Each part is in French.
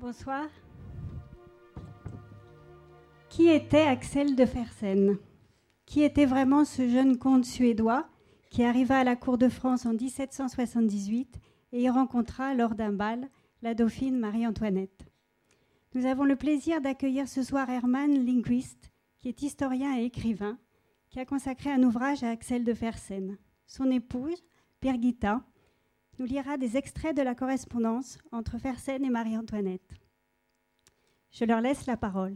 Bonsoir. Qui était Axel de Fersen? Qui était vraiment ce jeune comte suédois qui arriva à la cour de France en 1778 et y rencontra, lors d'un bal, la dauphine Marie-Antoinette? Nous avons le plaisir d'accueillir ce soir Hermann Linguist, qui est historien et écrivain, qui a consacré un ouvrage à Axel de Fersen. Son épouse, Birgitta, nous lira des extraits de la correspondance entre Fersen et Marie-Antoinette. Je leur laisse la parole.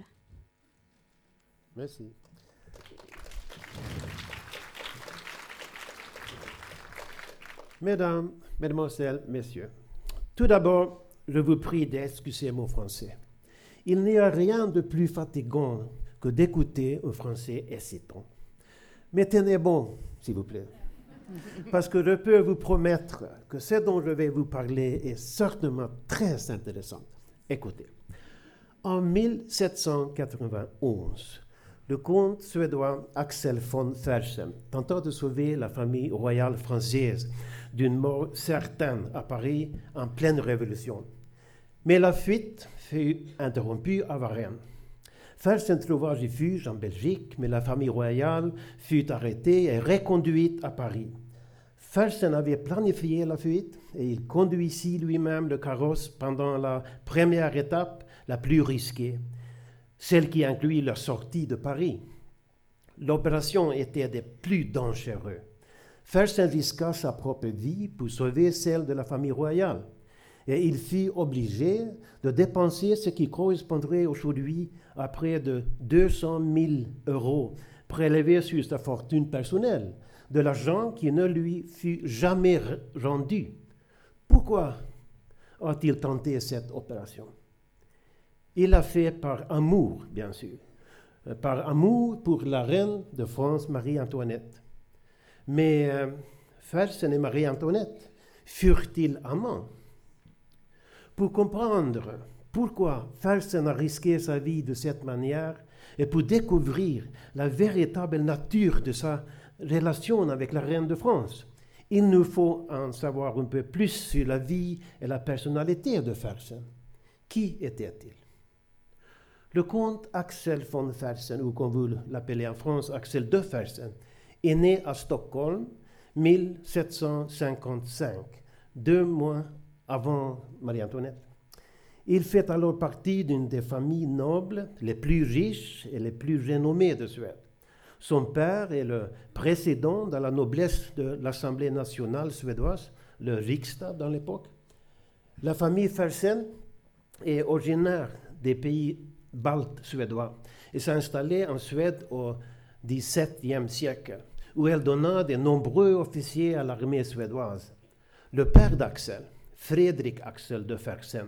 Merci. Mesdames, Mesdemoiselles, Messieurs, tout d'abord, je vous prie d'excuser mon français. Il n'y a rien de plus fatigant que d'écouter un français hésitant. Mais tenez bon, s'il vous plaît parce que je peux vous promettre que ce dont je vais vous parler est certainement très intéressant. Écoutez, en 1791, le comte suédois Axel von Fersen tenta de sauver la famille royale française d'une mort certaine à Paris en pleine révolution. Mais la fuite fut interrompue à Varennes. Fersen trouva refuge en Belgique, mais la famille royale fut arrêtée et reconduite à Paris. Fersen avait planifié la fuite et il conduisit lui-même le carrosse pendant la première étape, la plus risquée, celle qui inclut la sortie de Paris. L'opération était des plus dangereuses. Fersen risqua sa propre vie pour sauver celle de la famille royale et il fut obligé de dépenser ce qui correspondrait aujourd'hui à près de 200 000 euros prélevés sur sa fortune personnelle, de l'argent qui ne lui fut jamais rendu. Pourquoi a-t-il tenté cette opération? Il l'a fait par amour, bien sûr, par amour pour la reine de France, Marie-Antoinette. Mais euh, Fersen et Marie-Antoinette furent-ils amants? Pour comprendre pourquoi Fersen a risqué sa vie de cette manière et pour découvrir la véritable nature de sa relation avec la reine de France, il nous faut en savoir un peu plus sur la vie et la personnalité de Fersen. Qui était-il? Le comte Axel von Fersen, ou comme vous l'appelez en France, Axel de Fersen, est né à Stockholm 1755, deux mois avant Marie-Antoinette. Il fait alors partie d'une des familles nobles les plus riches et les plus renommées de Suède. Son père est le précédent dans la noblesse de l'Assemblée nationale suédoise, le Riksdag dans l'époque. La famille Fersen est originaire des pays baltes suédois et s'est installée en Suède au XVIIe siècle, où elle donna de nombreux officiers à l'armée suédoise. Le père d'Axel, Fredrik Axel de Fersen,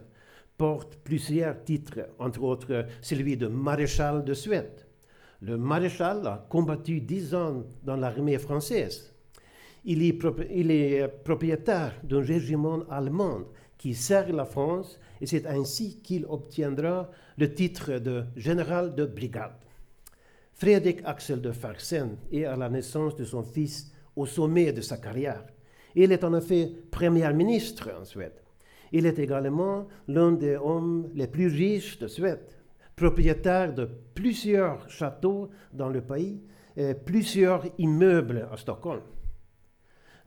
porte plusieurs titres, entre autres celui de maréchal de Suède. Le maréchal a combattu dix ans dans l'armée française. Il est propriétaire d'un régiment allemand qui sert la France et c'est ainsi qu'il obtiendra le titre de général de brigade. Frédéric Axel de Fersen est à la naissance de son fils au sommet de sa carrière. Il est en effet Premier ministre en Suède. Il est également l'un des hommes les plus riches de Suède, propriétaire de plusieurs châteaux dans le pays et plusieurs immeubles à Stockholm.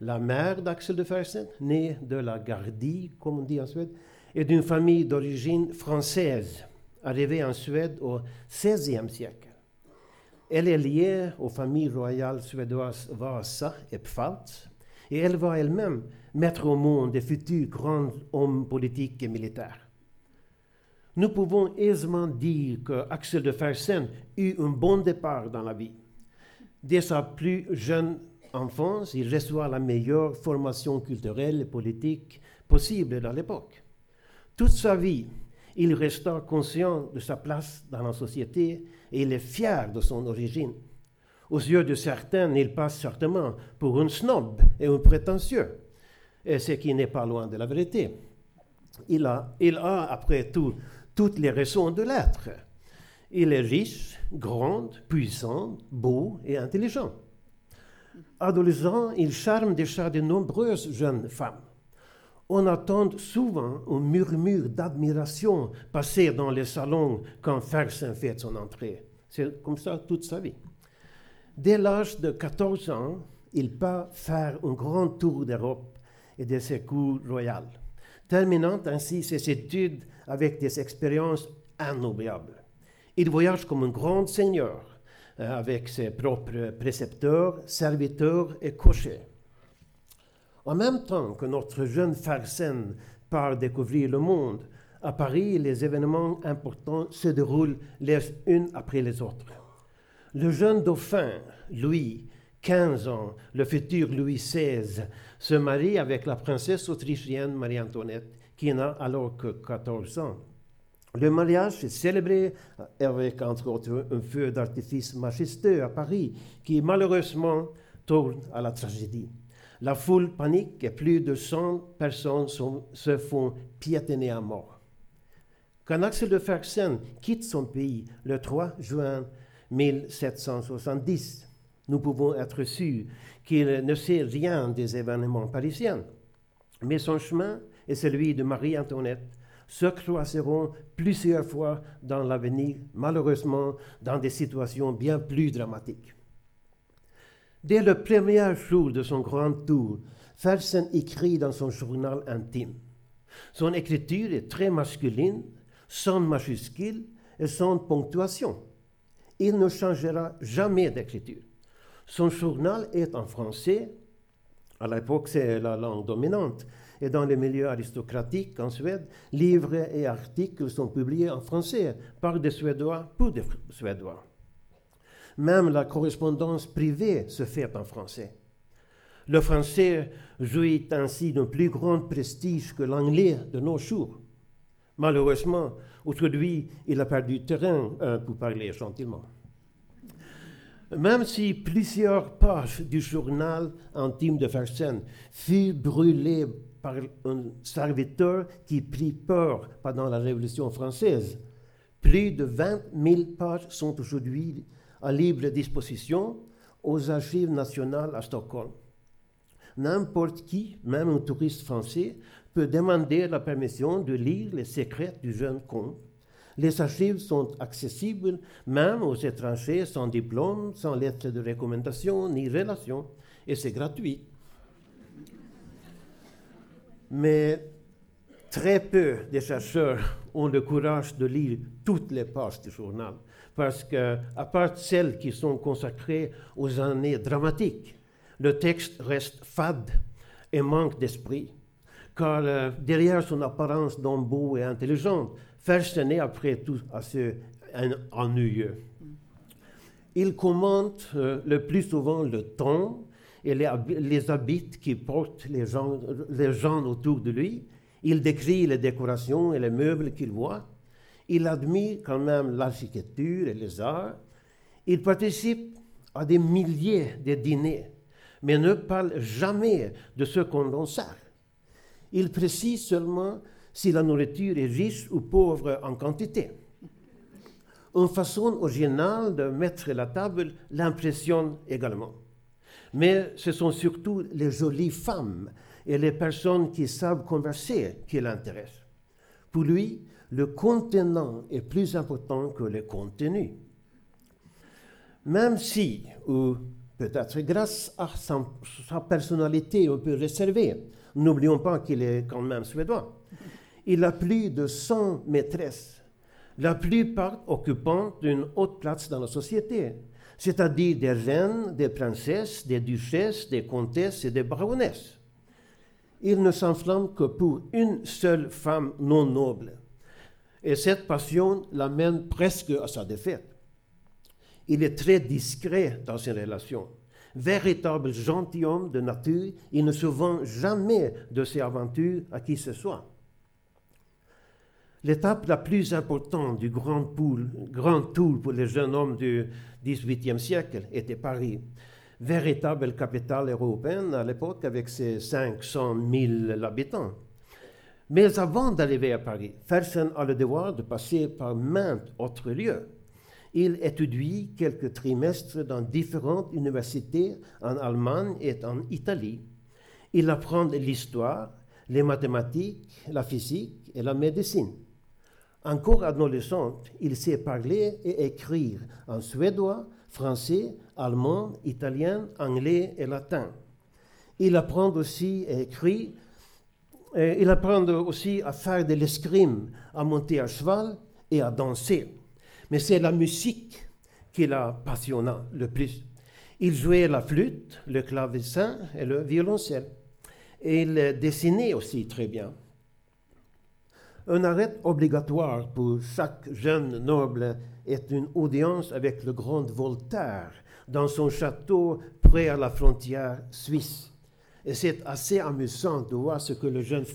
La mère d'Axel de Fersen, née de la Gardie, comme on dit en Suède, est d'une famille d'origine française, arrivée en Suède au XVIe siècle. Elle est liée aux familles royales suédoises Vasa et Pfalz, et elle va elle-même mettre au monde des futurs grands hommes politiques et militaires. Nous pouvons aisément dire que Axel de Fersen eut un bon départ dans la vie. Dès sa plus jeune enfance, il reçoit la meilleure formation culturelle et politique possible dans l'époque. Toute sa vie, il resta conscient de sa place dans la société et il est fier de son origine. Aux yeux de certains, il passe certainement pour un snob et un prétentieux, ce qui n'est pas loin de la vérité. Il a, il a, après tout, toutes les raisons de l'être. Il est riche, grand, puissant, beau et intelligent. Adolescent, il charme déjà de nombreuses jeunes femmes. On entend souvent un murmure d'admiration passer dans les salons quand Fersen fait son entrée. C'est comme ça toute sa vie. Dès l'âge de 14 ans, il part faire un grand tour d'Europe et de ses cours royales, terminant ainsi ses études avec des expériences inoubliables. Il voyage comme un grand seigneur, euh, avec ses propres précepteurs, serviteurs et cochers. En même temps que notre jeune Fersen part découvrir le monde, à Paris, les événements importants se déroulent les uns après les autres. Le jeune dauphin, Louis, 15 ans, le futur Louis XVI, se marie avec la princesse autrichienne Marie-Antoinette, qui n'a alors que 14 ans. Le mariage est célébré avec, entre autres, un feu d'artifice majestueux à Paris, qui malheureusement tourne à la tragédie. La foule panique et plus de 100 personnes se font piétiner à mort. Quand Axel de Fersen quitte son pays le 3 juin 1770, nous pouvons être sûrs qu'il ne sait rien des événements parisiens. Mais son chemin et celui de Marie-Antoinette se croiseront plusieurs fois dans l'avenir, malheureusement dans des situations bien plus dramatiques. Dès le premier jour de son grand tour, Fersen écrit dans son journal intime. Son écriture est très masculine, sans majuscule et sans ponctuation. Il ne changera jamais d'écriture. Son journal est en français. À l'époque, c'est la langue dominante et dans les milieux aristocratiques en Suède, livres et articles sont publiés en français par des Suédois pour des Suédois. Même la correspondance privée se fait en français. Le français jouit ainsi d'un plus grand prestige que l'anglais de nos jours. Malheureusement, aujourd'hui, il a perdu terrain, euh, pour parler gentiment. Même si plusieurs pages du journal intime de Fersen furent brûlées par un serviteur qui prit peur pendant la Révolution française. Plus de 20 000 pages sont aujourd'hui à libre disposition aux archives nationales à Stockholm. N'importe qui, même un touriste français, peut demander la permission de lire les secrets du jeune comte. Les archives sont accessibles même aux étrangers sans diplôme, sans lettre de recommandation ni relation, et c'est gratuit mais très peu de chercheurs ont le courage de lire toutes les pages du journal, parce que, à part celles qui sont consacrées aux années dramatiques, le texte reste fade et manque d'esprit, car euh, derrière son apparence d'embeau et intelligente, Fersen est après tout assez ennuyeux. Il commente euh, le plus souvent le ton, et les, habits qui portent les gens, les gens autour de lui. Il décrit les décorations et les meubles qu'il voit. Il admire quand même l'architecture et les arts. Il participe à des milliers de dîners, mais ne parle jamais de ce qu'on en sert. Il précise seulement si la nourriture est riche ou pauvre en quantité. Une façon originale de mettre la table l'impressionne également. Mais ce sont surtout les jolies femmes et les personnes qui savent converser qui l'intéressent. Pour lui, le contenant est plus important que le contenu. Même si, ou peut-être grâce à sa, personnalité un peu réservée, n'oublions pas qu'il est quand même suédois, il a plus de 100 maîtresses, la plupart occupant une haute place dans la société, c'est-à-dire des reines, des princesses, des duchesses, des comtesses et des baronnesses. Il ne s'enflamme que pour une seule femme non noble. Et cette passion l'amène presque à sa défaite. Il est très discret dans ses relations. Véritable gentilhomme de nature, il ne se vend jamais de ses aventures à qui ce soit. L'étape la plus importante du grand, grand tour pour les jeunes hommes du XVIIIe siècle était Paris, véritable capitale européenne à l'époque avec ses 500 000 habitants. Mais avant d'arriver à Paris, Fersen a le devoir de passer par maintes autres lieux. Il étudie quelques trimestres dans différentes universités en Allemagne et en Italie. Il apprend l'histoire, les mathématiques, la physique et la médecine. Encore adolescente, il sait parler et écrire en suédois, français, allemand, italien, anglais et latin. Il apprend aussi à écrire, il apprend aussi à faire de l'escrime, à monter à cheval et à danser. Mais c'est la musique qui l'a passionné le plus. Il jouait la flûte, le clavecin et le violoncelle. Et il dessinait aussi très bien. Un arrêt obligatoire pour chaque jeune noble est une audience avec le grand Voltaire dans son château près à la frontière suisse. Et c'est assez amusant de voir ce que le jeune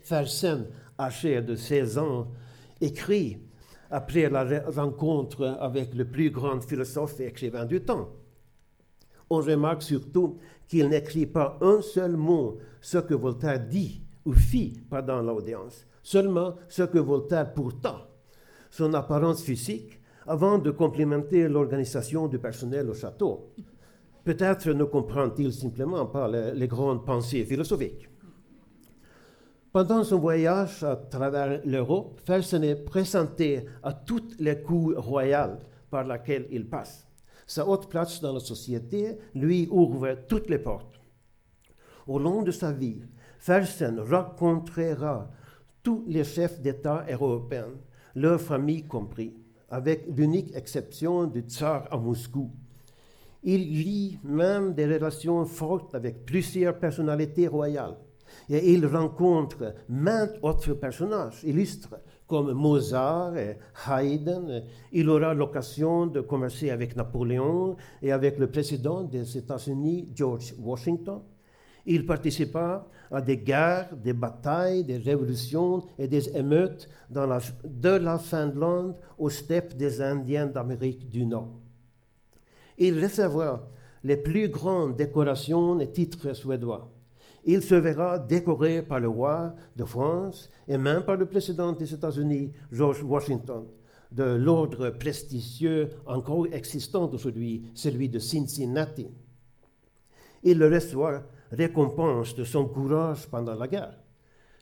Fersen, âgé de 16 ans, écrit après la rencontre avec le plus grand philosophe et écrivain du temps. On remarque surtout qu'il n'écrit pas un seul mot ce que Voltaire dit ou fit pendant l'audience, seulement ce que Voltaire pourtant, son apparence physique, avant de complimenter l'organisation du personnel au château. Peut-être ne comprend-il simplement pas les grandes pensées philosophiques. Pendant son voyage à travers l'Europe, Fersen est présenté à toutes les cours royales par lesquelles il passe. Sa haute place dans la société lui ouvre toutes les portes. Au long de sa vie, Fersen rencontrera tous les chefs d'État européens, leurs familles compris, avec l'unique exception du tsar à Moscou. Il lie même des relations fortes avec plusieurs personnalités royales et il rencontre maintes autres personnages illustres comme Mozart et Haydn. Il aura l'occasion de converser avec Napoléon et avec le président des États-Unis, George Washington. Il participa à des guerres, des batailles, des révolutions et des émeutes dans la, de la Finlande aux steppes des Indiens d'Amérique du Nord. Il recevra les plus grandes décorations et titres suédois il se verra décoré par le roi de France et même par le président des États-Unis, George Washington, de l'ordre prestigieux encore existant aujourd'hui, celui de Cincinnati. Il reçoit récompense de son courage pendant la guerre.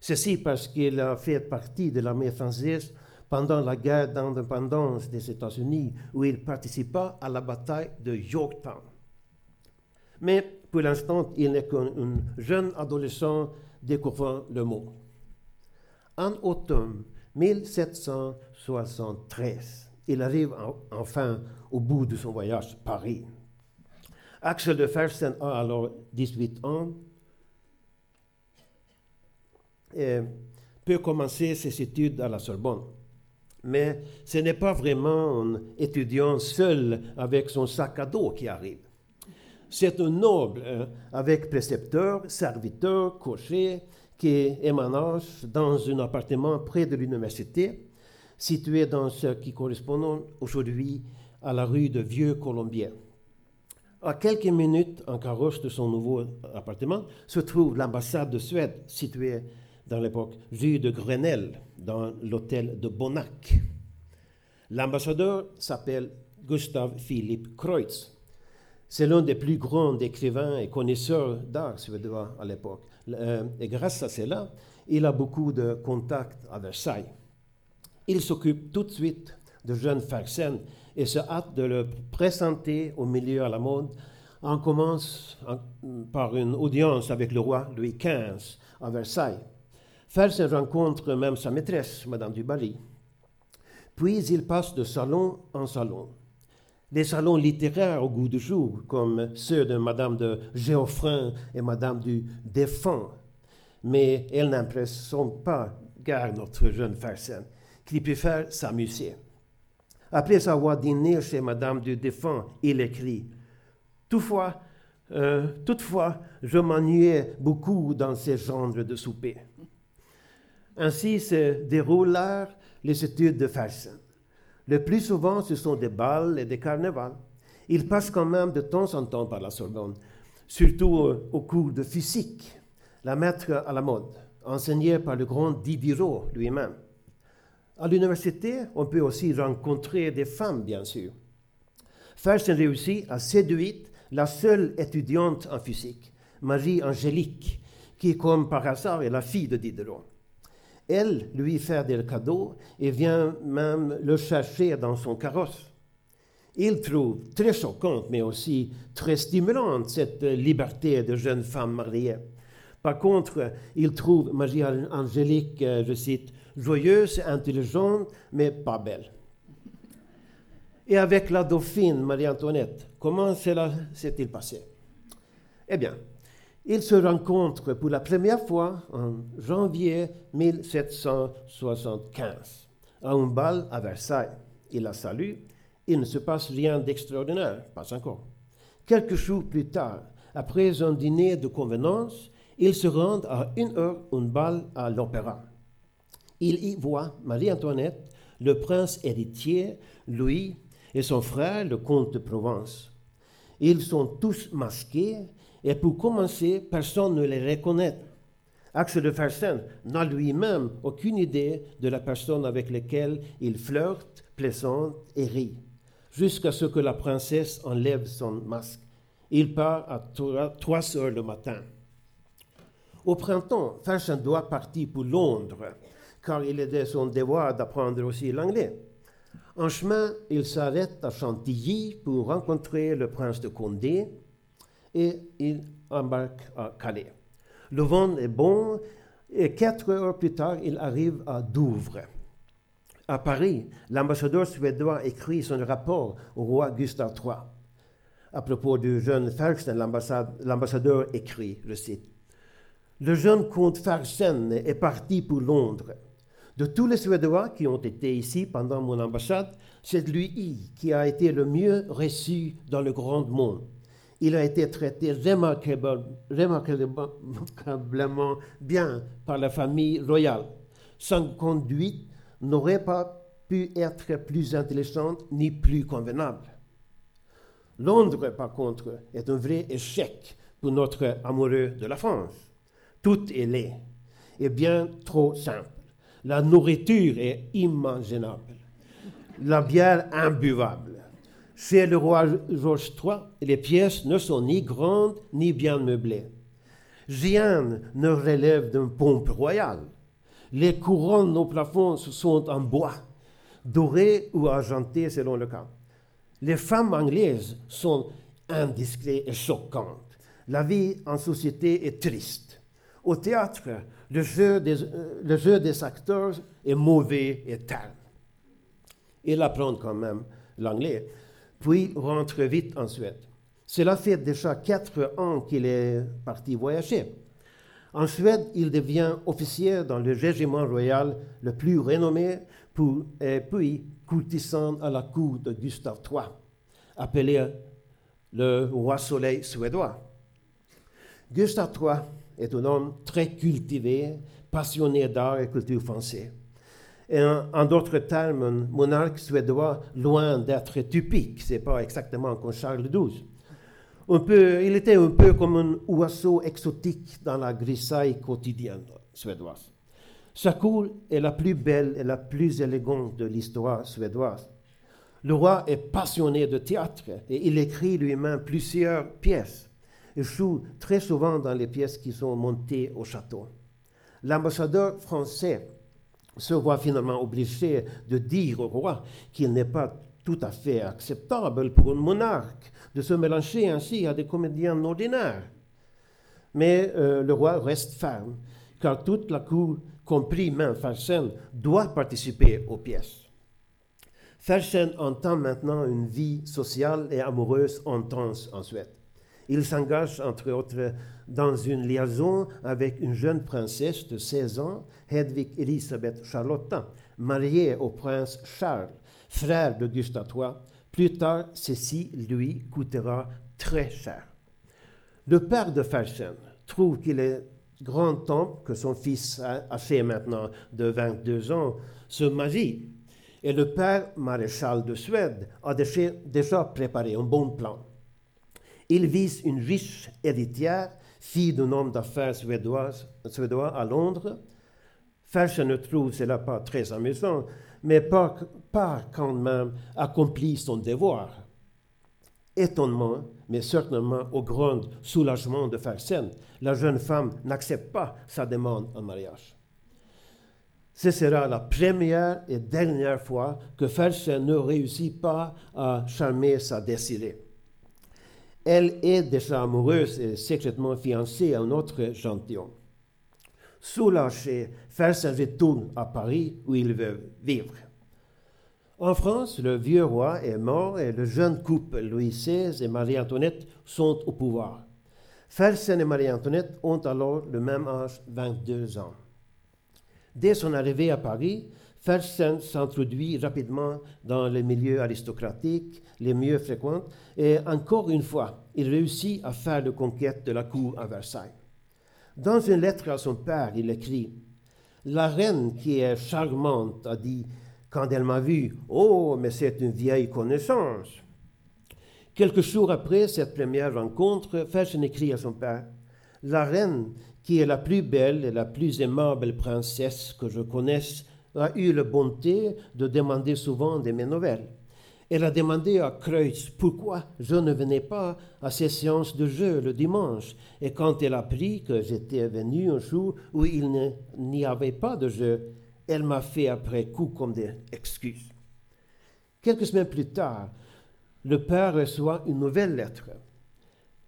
Ceci parce qu'il a fait partie de l'armée française pendant la guerre d'indépendance des États-Unis, où il participa à la bataille de Yorktown. Mais pour l'instant, il n'est qu'un jeune adolescent découvrant le mot. En automne 1773, il arrive enfin au bout de son voyage à Paris. Axel de Fersen a alors 18 ans et peut commencer ses études à la Sorbonne. Mais ce n'est pas vraiment un étudiant seul avec son sac à dos qui arrive. C'est un noble hein, avec précepteur, serviteur, cocher, qui émanage dans un appartement près de l'université, situé dans ce qui correspond aujourd'hui à la rue de Vieux Colombier. À quelques minutes en carrosse de son nouveau appartement se trouve l'ambassade de Suède, située dans l'époque rue de Grenelle, dans l'hôtel de Bonac. L'ambassadeur s'appelle Gustav Philipp Kreutz. C'est l'un des plus grands écrivains et connaisseurs d'art suédois à l'époque. Euh, et grâce à cela, il a beaucoup de contacts à Versailles. Il s'occupe tout de suite de jeune Fersen et se hâte de le présenter au milieu à la mode. On commence par une audience avec le roi Louis XV à Versailles. Fersen rencontre même sa maîtresse, Madame du Barry. Puis il passe de salon en salon des salons littéraires au goût du jour, comme ceux de Madame de Géoffrin et Madame du Défend. Mais elles n'impressionnent pas car notre jeune Fersen, qui préfère s'amuser. Après avoir dîné chez Madame du Défend, il écrit Toutefois, euh, toutefois je m'ennuyais beaucoup dans ces genres de souper. Ainsi se déroulèrent les études de Fersen. Le plus souvent, ce sont des balles et des carnavals. Il passe quand même de temps en temps par la Sorbonne, surtout euh, au cours de physique, la maître à la mode, enseignée par le grand Diderot lui-même. À l'université, on peut aussi rencontrer des femmes, bien sûr. Fersen réussit à séduire la seule étudiante en physique, Marie Angélique, qui, comme par hasard, est la fille de Diderot. Elle lui fait des cadeaux et vient même le chercher dans son carrosse. Il trouve très choquante, mais aussi très stimulante, cette liberté de jeune femme mariée. Par contre, il trouve Marie-Angélique, euh, je cite, joyeuse, intelligente, mais pas belle. Et avec la dauphine Marie-Antoinette, comment cela s'est-il passé? Eh bien, ils se rencontrent pour la première fois en janvier 1775 à un bal à Versailles. Il la salue. Il ne se passe rien d'extraordinaire, pas encore. Quelques jours plus tard, après un dîner de convenance, ils se rendent à une heure un bal à l'opéra. Il y voit Marie-Antoinette, le prince héritier, Louis, et son frère, le comte de Provence. Ils sont tous masqués et pour commencer, personne ne les reconnaît. Axel de Fersen n'a lui-même aucune idée de la personne avec laquelle il flirte, plaisante et rit, jusqu'à ce que la princesse enlève son masque. Il part à 3 heures le matin. Au printemps, Fersen doit partir pour Londres, car il est de son devoir d'apprendre aussi l'anglais. En chemin, il s'arrête à Chantilly pour rencontrer le prince de Condé et il embarque à Calais. Le vent est bon et quatre heures plus tard, il arrive à Douvres. À Paris, l'ambassadeur suédois écrit son rapport au roi Gustave III. À propos du jeune Fersen, l'ambassadeur écrit, je cite, Le jeune comte Fersen est parti pour Londres. De tous les Suédois qui ont été ici pendant mon ambassade, c'est lui qui a été le mieux reçu dans le grand monde il a été traité remarquablement bien par la famille royale. Son conduite n'aurait pas pu être plus intelligente ni plus convenable. Londres, par contre, est un vrai échec pour notre amoureux de la France. Tout est laid et bien trop simple. La nourriture est immaginable. La bière imbuvable. Chez le roi George III, les pièces ne sont ni grandes ni bien meublées. Rien ne relève d'une pompe royale. Les couronnes au plafond sont en bois, dorées ou argentées selon le cas. Les femmes anglaises sont indiscrètes et choquantes. La vie en société est triste. Au théâtre, le jeu des, euh, le jeu des acteurs est mauvais et terne. Il apprend quand même l'anglais puis rentre vite en Suède. Cela fait déjà quatre ans qu'il est parti voyager. En Suède, il devient officier dans le régiment royal le plus renommé, et puis courtisan à la cour de Gustave III, appelé le roi soleil suédois. Gustave III est un homme très cultivé, passionné d'art et culture français en, d'autres termes, un monarque suédois loin d'être typique. C'est pas exactement comme Charles XII. il était un peu comme un oiseau exotique dans la grisaille quotidienne suédoise. Sa cour est la plus belle et la plus élégante de l'histoire suédoise. Le roi est passionné de théâtre et il écrit lui-même plusieurs pièces. Il joue très souvent dans les pièces qui sont montées au château. L'ambassadeur français se voit finalement obligé de dire au roi qu'il n'est pas tout à fait acceptable pour un monarque de se mélanger ainsi à des comédiens ordinaires. Mais euh, le roi reste ferme, car toute la cour, compris même Fersen, doit participer aux pièces. Fersen entend maintenant une vie sociale et amoureuse intense en Suède. Il s'engage, entre autres, dans une liaison avec une jeune princesse de 16 ans, Hedwig Elisabeth Charlotta, mariée au prince Charles, frère de Gustave. Plus tard, ceci lui coûtera très cher. Le père de Fersen trouve qu'il est grand temps que son fils, âgé maintenant de 22 ans, se marie. Et le père maréchal de Suède a déjà préparé un bon plan. Il vise une riche héritière, fille d'un homme d'affaires suédois, à Londres. Trouve cela pas très amusant, mais pas, pas quand même accompli son devoir. étonnement, mais certainement au grand soulagement de Fersen, la jeune femme n'accepte pas sa demande en mariage. Ce sera la première et dernière fois que Fersen ne réussit pas à charmer sa désirée. Elle est déjà amoureuse et secrètement fiancée à un autre gentilhomme. Soulagé, Fersen retourne à Paris où il veut vivre. En France, le vieux roi est mort et le jeune couple Louis XVI et Marie-Antoinette sont au pouvoir. Fersen et Marie-Antoinette ont alors le même âge, 22 ans. Dès son arrivée à Paris, Fersen s'introduit rapidement dans les milieux aristocratiques les mieux fréquents et encore une fois, il réussit à faire la conquête de la cour à Versailles. Dans une lettre à son père, il écrit La reine qui est charmante a dit quand elle m'a vu, Oh, mais c'est une vieille connaissance. Quelques jours après cette première rencontre, Fersen écrit à son père La reine, qui est la plus belle et la plus aimable princesse que je connaisse, a eu la bonté de demander souvent de mes nouvelles. Elle a demandé à Kreutz pourquoi je ne venais pas à ses séances de jeu le dimanche? Et quand elle a appris que j'étais venu un jour où il n'y avait pas de jeu, elle m'a fait après coup comme des excuses. Quelques semaines plus tard, le père reçoit une nouvelle lettre.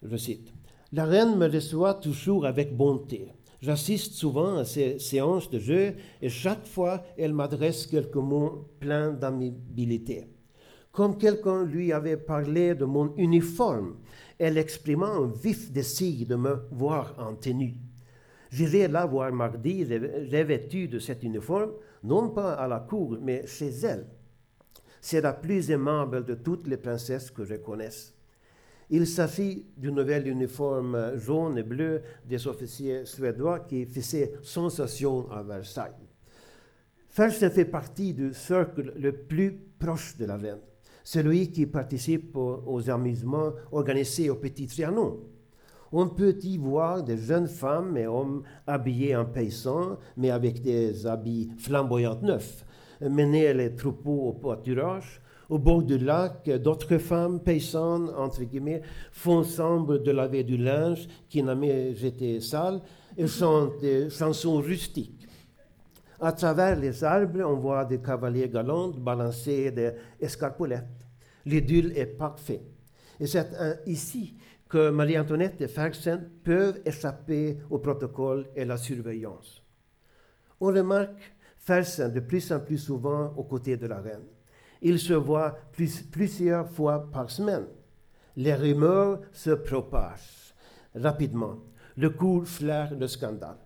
Je cite La reine me reçoit toujours avec bonté. J'assiste souvent à ces séances de jeu et chaque fois elle m'adresse quelques mots pleins d'amabilité. Comme quelqu'un lui avait parlé de mon uniforme, elle exprima un vif désir de me voir en tenue. J'irai la voir mardi revêtue de cet uniforme, non pas à la cour, mais chez elle. C'est la plus aimable de toutes les princesses que je connaisse. Il s'agit du nouvel uniforme jaune et bleu des officiers suédois qui faisait sensation à Versailles. Fersen fait partie du cercle le plus proche de la reine, celui qui participe aux amusements organisés au Petit Trianon on peut y voir des jeunes femmes et hommes habillés en paysans, mais avec des habits flamboyants neufs, mener les troupeaux au pâturage. Au bord du lac, d'autres femmes paysannes, entre guillemets, font semblant de laver du linge qui n'a jamais été sale et chantent des chansons rustiques. À travers les arbres, on voit des cavaliers galants balancer des escarpolettes. L'idylle est parfait. Et c'est ici que Marie-Antoinette et Fersen peuvent échapper au protocole et la surveillance. On remarque Fersen de plus en plus souvent aux côtés de la reine. Il se voit plusieurs fois par semaine. Les rumeurs se propagent rapidement. Le cours flaire le scandale.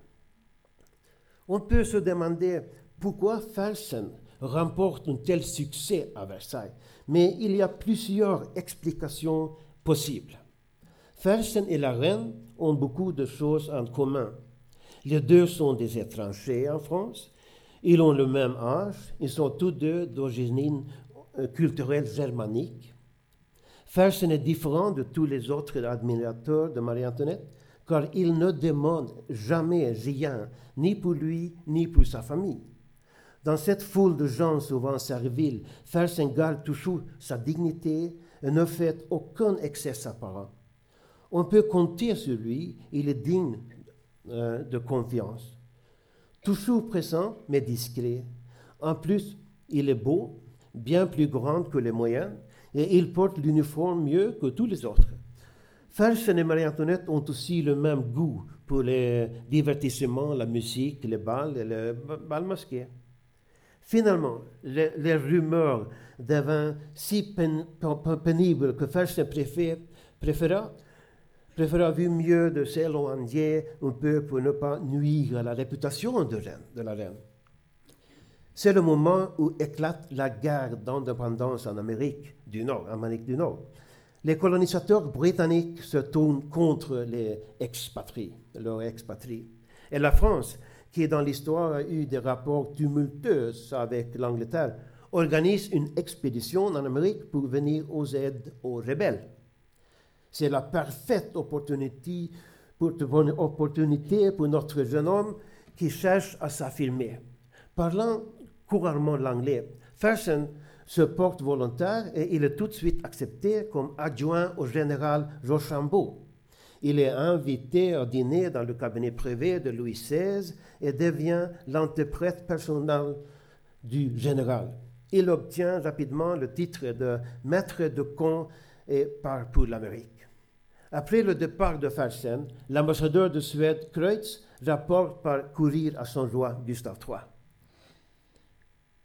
On peut se demander pourquoi Fersen remporte un tel succès à Versailles, mais il y a plusieurs explications possibles. Fersen et la reine ont beaucoup de choses en commun. Les deux sont des étrangers en France. Ils ont le même âge. Ils sont tous deux d'origine euh, culturelle germanique. Fersen est différent de tous les autres admirateurs de Marie-Antoinette car il ne demande jamais rien, ni pour lui, ni pour sa famille. Dans cette foule de gens souvent serviles, Fersen garde toujours sa dignité et ne fait aucun excès apparent. On peut compter sur lui, il est digne euh, de confiance. Toujours présent, mais discret. En plus, il est beau, bien plus grand que les moyens, et il porte l'uniforme mieux que tous les autres. Fersen et Marie-Antoinette ont aussi le même goût pour les divertissements, la musique, les balles et les balles masqués. Finalement, les, rumeurs devinrent si pénibles que Fersen préféra préféra vu mieux de s'éloigner un peu pour ne pas nuire à la réputation de la reine. C'est le moment où éclate la guerre d'indépendance en Amérique du Nord, Amérique du Nord. Les colonisateurs britanniques se tournent contre les expatriés, leurs expatriés. Et la France, qui dans l'histoire a eu des rapports tumultueux avec l'Angleterre, organise une expédition en Amérique pour venir aux aides aux rebelles. C'est la parfaite opportunité pour, opportunité pour notre jeune homme qui cherche à s'affirmer. Parlant couramment l'anglais, Fersen se porte volontaire et il est tout de suite accepté comme adjoint au général Rochambeau. Il est invité à dîner dans le cabinet privé de Louis XVI et devient l'interprète personnel du général. Il obtient rapidement le titre de maître de camp et part pour l'Amérique. Après le départ de Fersen, l'ambassadeur de Suède, Kreutz, rapporte par courrier à son roi Gustave III.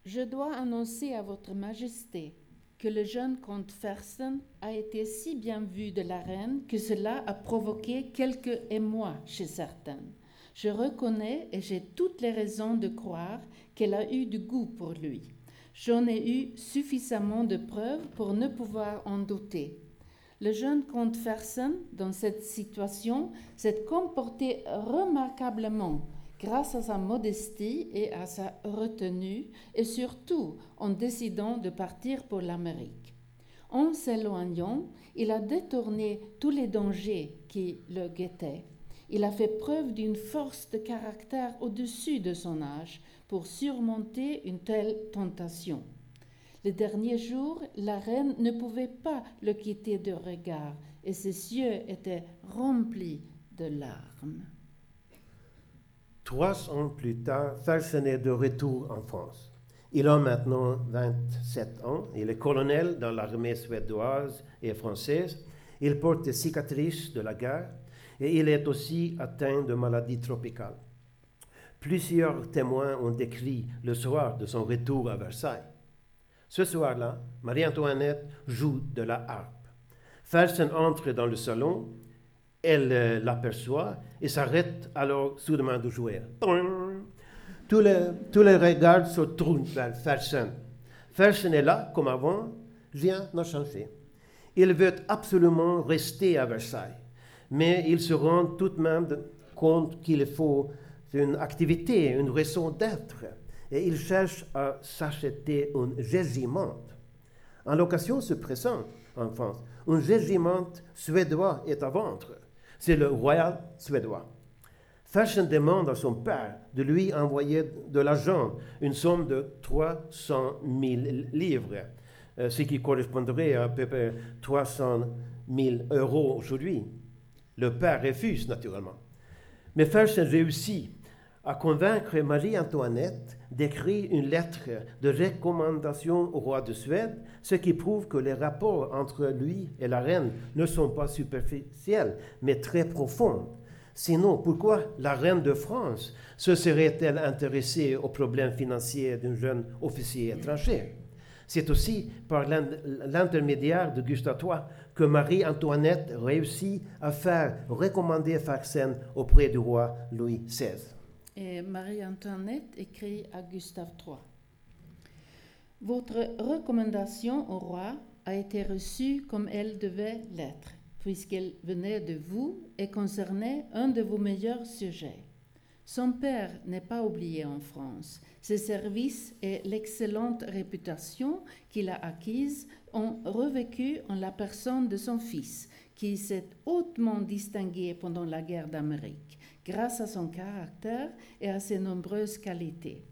Je dois annoncer à Votre Majesté que le jeune comte Fersen a été si bien vu de la reine que cela a provoqué quelques émois chez certaines. Je reconnais et j'ai toutes les raisons de croire qu'elle a eu du goût pour lui. J'en ai eu suffisamment de preuves pour ne pouvoir en douter. Le jeune comte Fersen, dans cette situation, s'est comporté remarquablement grâce à sa modestie et à sa retenue, et surtout en décidant de partir pour l'Amérique. En s'éloignant, il a détourné tous les dangers qui le guettaient. Il a fait preuve d'une force de caractère au-dessus de son âge pour surmonter une telle tentation. Les derniers jours, la reine ne pouvait pas le quitter de regard et ses yeux étaient remplis de larmes. Trois ans plus tard, Fersen est de retour en France. Il a maintenant 27 ans. Il est colonel dans l'armée suédoise et française. Il porte des cicatrices de la guerre et il est aussi atteint de maladies tropicales. Plusieurs témoins ont décrit le soir de son retour à Versailles. Ce soir-là, Marie-Antoinette joue de la harpe. Fersen entre dans le salon elle euh, l'aperçoit et s'arrête alors soudainement de jouer. Tous les, tous les regards se tournent vers Fersen. Fersen est là, comme avant, rien n'a changé. Il veut absolument rester à Versailles, mais il se rend tout de même compte qu'il faut une activité, une raison d'être, et il cherche à s'acheter un régiment. En l'occasion se présente en France. Un régiment suédois est à vendre c'est le royal suédois. Fersen demande à son père de lui envoyer de l'argent, une somme de 300 000 livres, euh, ce qui correspondrait à, à peu près 300 000 euros aujourd'hui. Le père refuse naturellement. Mais Fersen réussit à convaincre Marie-Antoinette d'écrire une lettre de recommandation au roi de Suède, ce qui prouve que les rapports entre lui et la reine ne sont pas superficiels, mais très profonds. Sinon, pourquoi la reine de France se serait-elle intéressée aux problèmes financiers d'un jeune officier étranger? C'est aussi par l'intermédiaire de Gustave que Marie-Antoinette réussit à faire recommander Farsen auprès du roi Louis XVI. Et Marie-Antoinette écrit à Gustave III. Votre recommandation au roi a été reçue comme elle devait l'être, puisqu'elle venait de vous et concernait un de vos meilleurs sujets. Son père n'est pas oublié en France. Ses services et l'excellente réputation qu'il a acquise ont revécu en la personne de son fils, qui s'est hautement distingué pendant la guerre d'Amérique grâce à son caractère et à ses nombreuses qualités.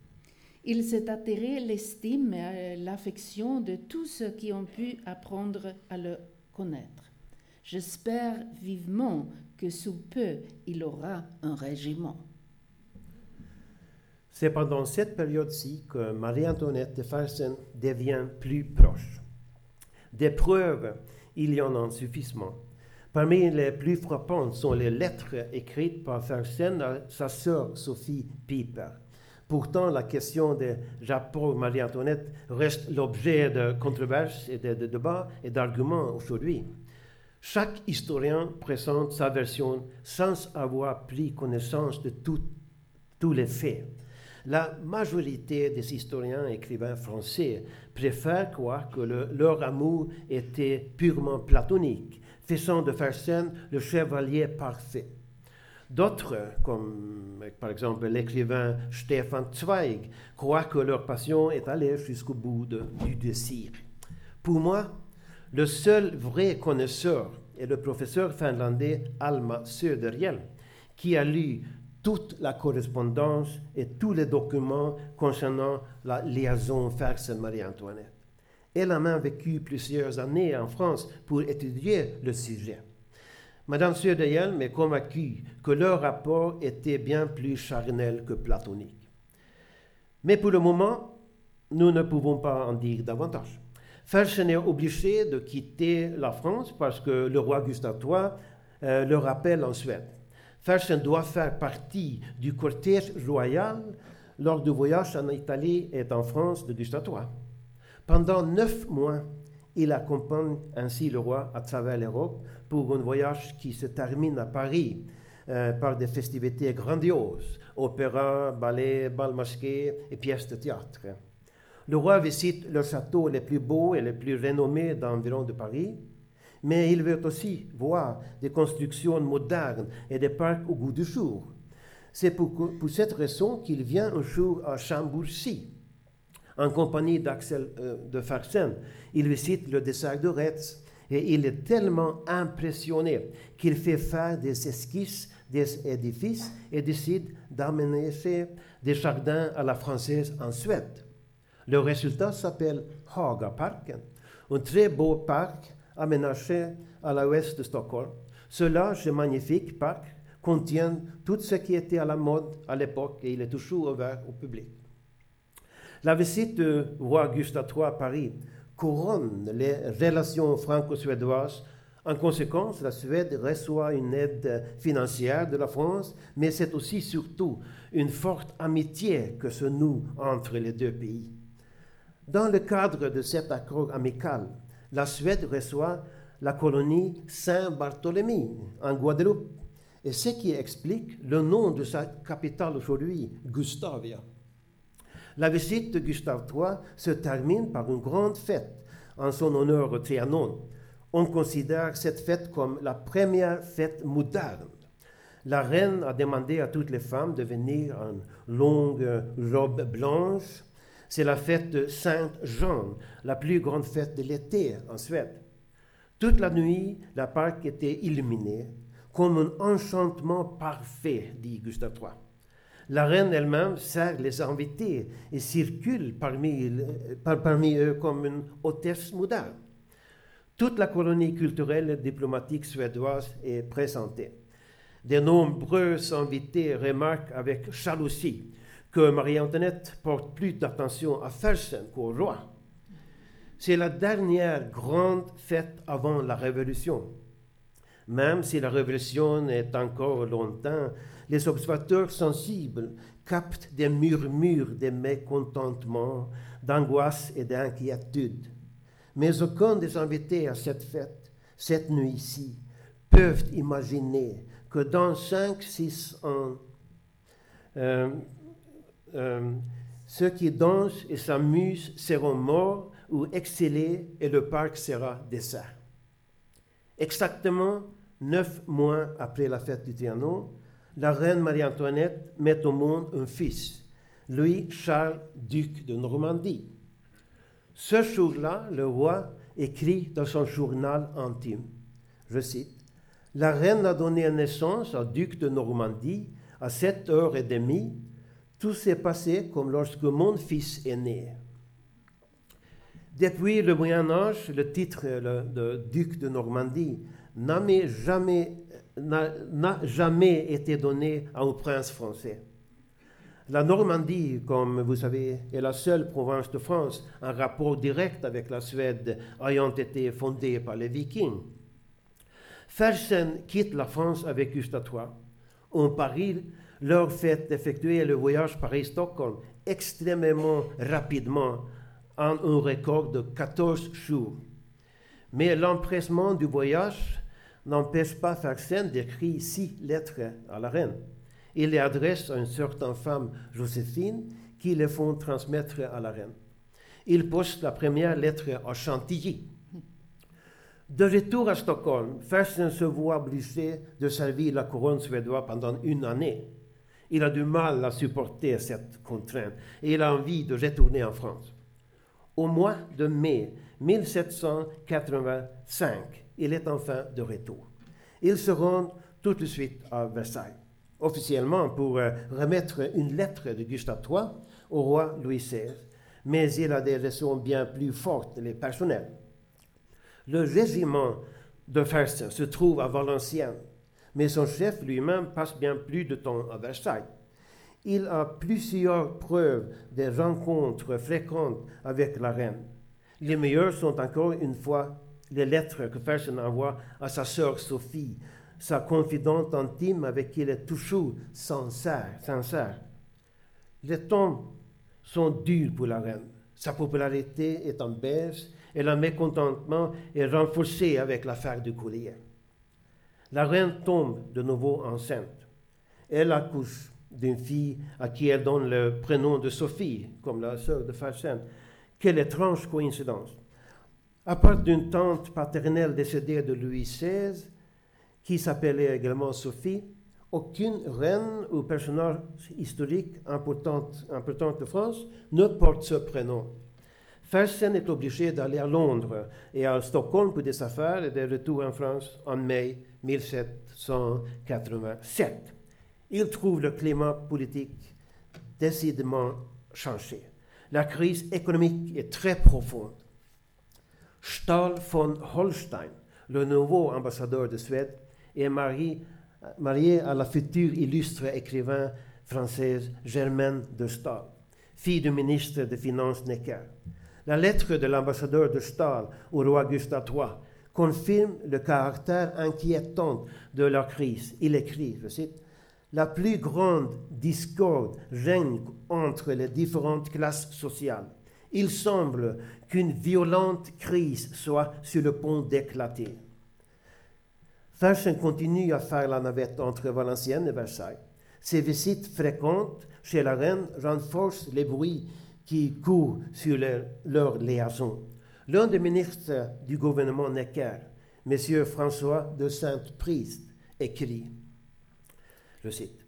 Il s'est attiré l'estime et l'affection de tous ceux qui ont pu apprendre à le connaître. J'espère vivement que sous peu il aura un régiment. C'est pendant cette période-ci que Marie-Antoinette de Fersen devient plus proche. Des preuves, il y en a suffisamment. Parmi les plus frappantes sont les lettres écrites par Fersen à sa sœur Sophie Pieper. Pourtant, la question des rapports Marie-Antoinette reste l'objet de controverses et de, débats et d'arguments aujourd'hui. Chaque historien présente sa version sans avoir pris connaissance de tous les faits. La majorité des historiens et écrivains français préfèrent croire que leur amour était purement platonique faisant de Fersen le chevalier parfait. D'autres, comme par exemple l'écrivain Stefan Zweig, croient que leur passion est allée jusqu'au bout du désir. Pour moi, le seul vrai connaisseur est le professeur finlandais Alma Söderhielm, qui a lu toute la correspondance et tous les documents concernant la liaison Fersen-Marie-Antoinette. Elle a même vécu plusieurs années en France pour étudier le sujet. Madame Söderhielm est convaincue que leur rapport était bien plus charnel que platonique. Mais pour le moment, nous ne pouvons pas en dire davantage. Fersen est obligé de quitter la France parce que le roi Gustave euh, le rappelle en Suède. Fersen doit faire partie du cortège royal lors du voyage en Italie et en France de Gustave. Pendant neuf mois, il accompagne ainsi le roi à travers l'Europe pour un voyage qui se termine à Paris euh, par des festivités grandioses, opéra, ballet, bal masqué et pièces de théâtre. Le roi visite le château les plus beaux et les plus renommés d'environ de Paris, mais il veut aussi voir des constructions modernes et des parcs au goût du jour. C'est pour, pour, cette raison qu'il vient un jour à Chambourcy, en compagnie d'Axel euh, de Farsen. Il visite le dessert de Retz et il est tellement impressionné qu'il fait faire des esquisses des édifices et décide d'aménager des jardins à la française en Suède. Le résultat s'appelle Hagaparken, un très beau parc aménagé à l'ouest de Stockholm. Ce large et magnifique parc contient tout ce qui était à la mode à l'époque et il est toujours ouvert au public. La visite du roi Gustave III à Paris couronne les relations franco-suédoises. En conséquence, la Suède reçoit une aide financière de la France, mais c'est aussi surtout une forte amitié que se noue entre les deux pays. Dans le cadre de cet accord amical, la Suède reçoit la colonie Saint-Barthélemy en Guadeloupe, et ce qui explique le nom de sa capitale aujourd'hui, Gustavia. La visite de Gustave III se termine par une grande fête en son honneur au Trianon. On considère cette fête comme la première fête moderne. La reine a demandé à toutes les femmes de venir en longue robe blanche. C'est la fête de Sainte-Jean, la plus grande fête de l'été en Suède. Toute la nuit, la parc était illuminée comme un enchantement parfait, dit Gustave III. La reine elle-même sert les invités et circule parmi, parmi, eux comme une hôtesse moderne. Toute la colonie culturelle et diplomatique suédoise est présentée. De nombreux invités remarquent avec jalousie que Marie-Antoinette porte plus d'attention à Fersen qu'au roi. C'est la dernière grande fête avant la Révolution. Même si la Révolution est encore longtemps les observateurs sensibles captent des murmures de mécontentement, d'angoisse et d'inquiétude. Mais aucun des invités à cette fête, cette nuit-ci, peuvent imaginer que dans cinq, six ans, euh, euh, ceux qui dansent et s'amusent seront morts ou excellés et le parc sera dessert. Exactement neuf mois après la fête du Trianon, la reine Marie-Antoinette met au monde un fils, Louis Charles, duc de Normandie. Ce jour-là, le roi écrit dans son journal intime, je cite, La reine a donné naissance au duc de Normandie à sept heures et demie. Tout s'est passé comme lorsque mon fils est né. Depuis le Moyen Âge, le titre de duc de Normandie n'a jamais n'a jamais été donné à un prince français. La Normandie, comme vous savez, est la seule province de France en rapport direct avec la Suède ayant été fondée par les Vikings. Fersen quitte la France avec Gustave. En Paris leur fait effectuer le voyage Paris-Stockholm extrêmement rapidement en un record de 14 jours. Mais l'empressement du voyage n'empêche pas Farsen d'écrire six lettres à la reine. Il les adresse à une certaine femme, Joséphine, qui les font transmettre à la reine. Il poste la première lettre à Chantilly. De retour à Stockholm, Fersen se voit obligé de servir la couronne suédoise pendant une année. Il a du mal à supporter cette contrainte et il a envie de retourner en France. Au mois de mai 1785, il est enfin de retour. Il se rend tout de suite à Versailles, officiellement pour euh, remettre une lettre de Gustave III au roi Louis XVI. mais il a des raisons bien plus fortes, les personnelles. Le régiment de Fersen se trouve à Valenciennes, mais son chef lui-même passe bien plus de temps à Versailles. Il a plusieurs preuves des rencontres fréquentes avec la reine. Les meilleures sont encore une fois les lettres que Fersen envoie à sa sœur Sophie, sa confidente intime avec qui il est toujours sincère. sincère. Les temps sont durs pour la reine. Sa popularité est en baisse et le mécontentement est renforcé avec l'affaire du courrier. La reine tombe de nouveau enceinte. Elle accouche d'une fille à qui elle donne le prénom de Sophie, comme la sœur de Fersen. Quelle étrange coïncidence. À part d'une tante paternelle décédée de Louis XVI, qui s'appelait également Sophie, aucune reine ou personnage historique important, de France ne porte ce prénom. Fersen est obligé d'aller à Londres et à Stockholm pour des affaires et de retour en France en mai 1787. Il trouve le climat politique décidément changé. La crise économique est très profonde. Stahl von Holstein, le nouveau ambassadeur de Suède, est marié, à la future illustre écrivain française Germaine de Stahl, fille du ministre des Finances Necker. La lettre de l'ambassadeur de Stahl au roi Gustave III confirme le caractère inquiétant de la crise. Il écrit, je cite, La plus grande discorde règne entre les différentes classes sociales. Il semble qu'une violente crise soit sur le point d'éclater. Fersen continue à faire la navette entre Valenciennes et Versailles. Ses visites fréquentes chez la reine renforcent les bruits qui courent sur leur, liaison. L'un des ministres du gouvernement Necker, M. François de Saint-Priest, écrit, je cite,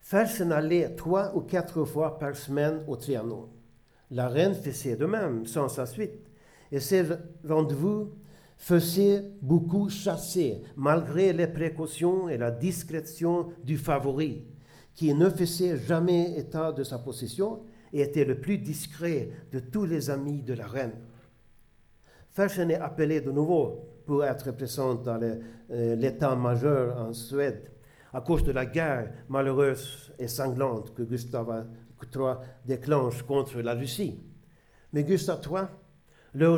Fersen allait trois ou quatre fois par semaine au Trianon. La reine faisait de même, sans sa suite, et ses rendez-vous faisaient beaucoup chasser, malgré les précautions et la discrétion du favori, qui ne faisait jamais état de sa position et était le plus discret de tous les amis de la reine. Fersen est appelé de nouveau pour être présent dans euh, l'état-major en Suède à cause de la guerre malheureuse et sanglante que Gustave III déclenche contre la Russie. Mais Gustave III le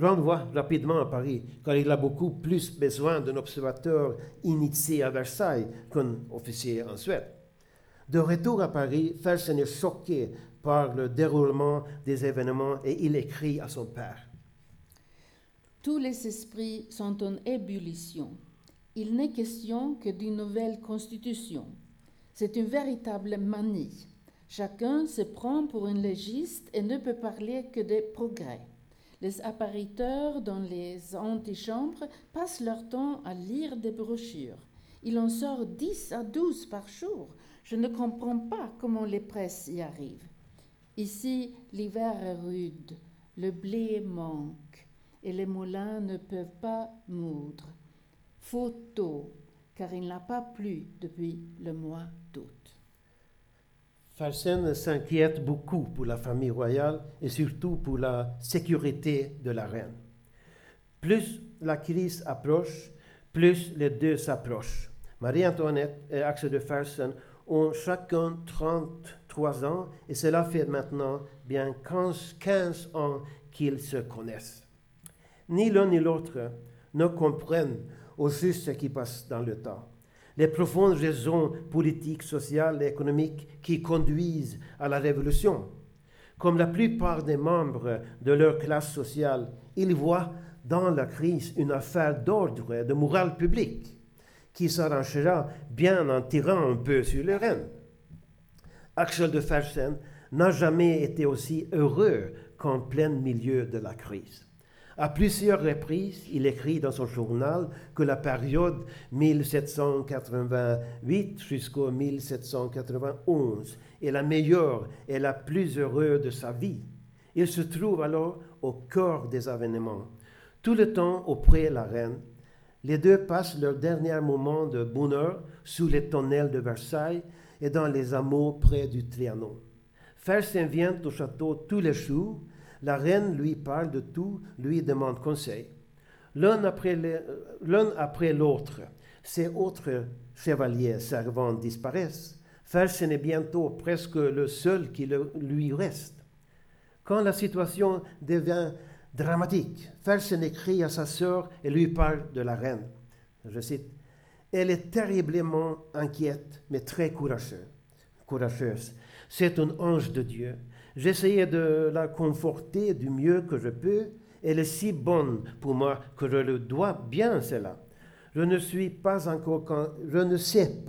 renvoie rapidement à Paris, car il a beaucoup plus besoin d'un observateur initié à Versailles qu'un officier en Suède. De retour à Paris, Fersen est choqué par le déroulement des événements et il écrit à son père. Tous les esprits sont en ébullition. Il n'est question que d'une nouvelle constitution. C'est une véritable manie. Chacun se prend pour un légiste et ne peut parler que des progrès. Les appariteurs dans les antichambres passent leur temps à lire des brochures. Il en sort 10 à 12 par jour. Je ne comprends pas comment les presses y arrivent. Ici, l'hiver est rude, le blé manque et les moulins ne peuvent pas moudre. Photo, car il n'a pas plu depuis le mois d'août. Fersen s'inquiète beaucoup pour la famille royale et surtout pour la sécurité de la reine. Plus la crise approche, plus les deux s'approchent. Marie-Antoinette et Axel de Fersen ont chacun 33 ans et cela fait maintenant bien 15, 15 ans qu'ils se connaissent. Ni l'un ni l'autre ne comprennent au juste ce qui passe dans le temps. Les profondes raisons politiques, sociales et économiques qui conduisent à la révolution. Comme la plupart des membres de leur classe sociale, ils voient dans la crise une affaire d'ordre et de morale publique qui s'arrangera bien en tirant un peu sur les rênes. Axel de Fersen n'a jamais été aussi heureux qu'en plein milieu de la crise. À plusieurs reprises, il écrit dans son journal que la période 1788 jusqu'au 1791 est la meilleure et la plus heureuse de sa vie. Il se trouve alors au cœur des événements. Tout le temps auprès de la reine, les deux passent leur dernier moment de bonheur sous les tonnelles de Versailles et dans les hameaux près du Trianon. Fersen vient au château tous les jours. La reine lui parle de tout, lui demande conseil. L'un après l'autre, ces autres chevaliers servants disparaissent. Fersen est bientôt presque le seul qui lui reste. Quand la situation devient dramatique, Fersen écrit à sa sœur et lui parle de la reine. Je cite Elle est terriblement inquiète, mais très courageuse. courageuse. C'est un ange de Dieu. J'essayais de la conforter du mieux que je peux. Elle est si bonne pour moi que je le dois bien cela. Je ne suis pas encore quand, je ne sais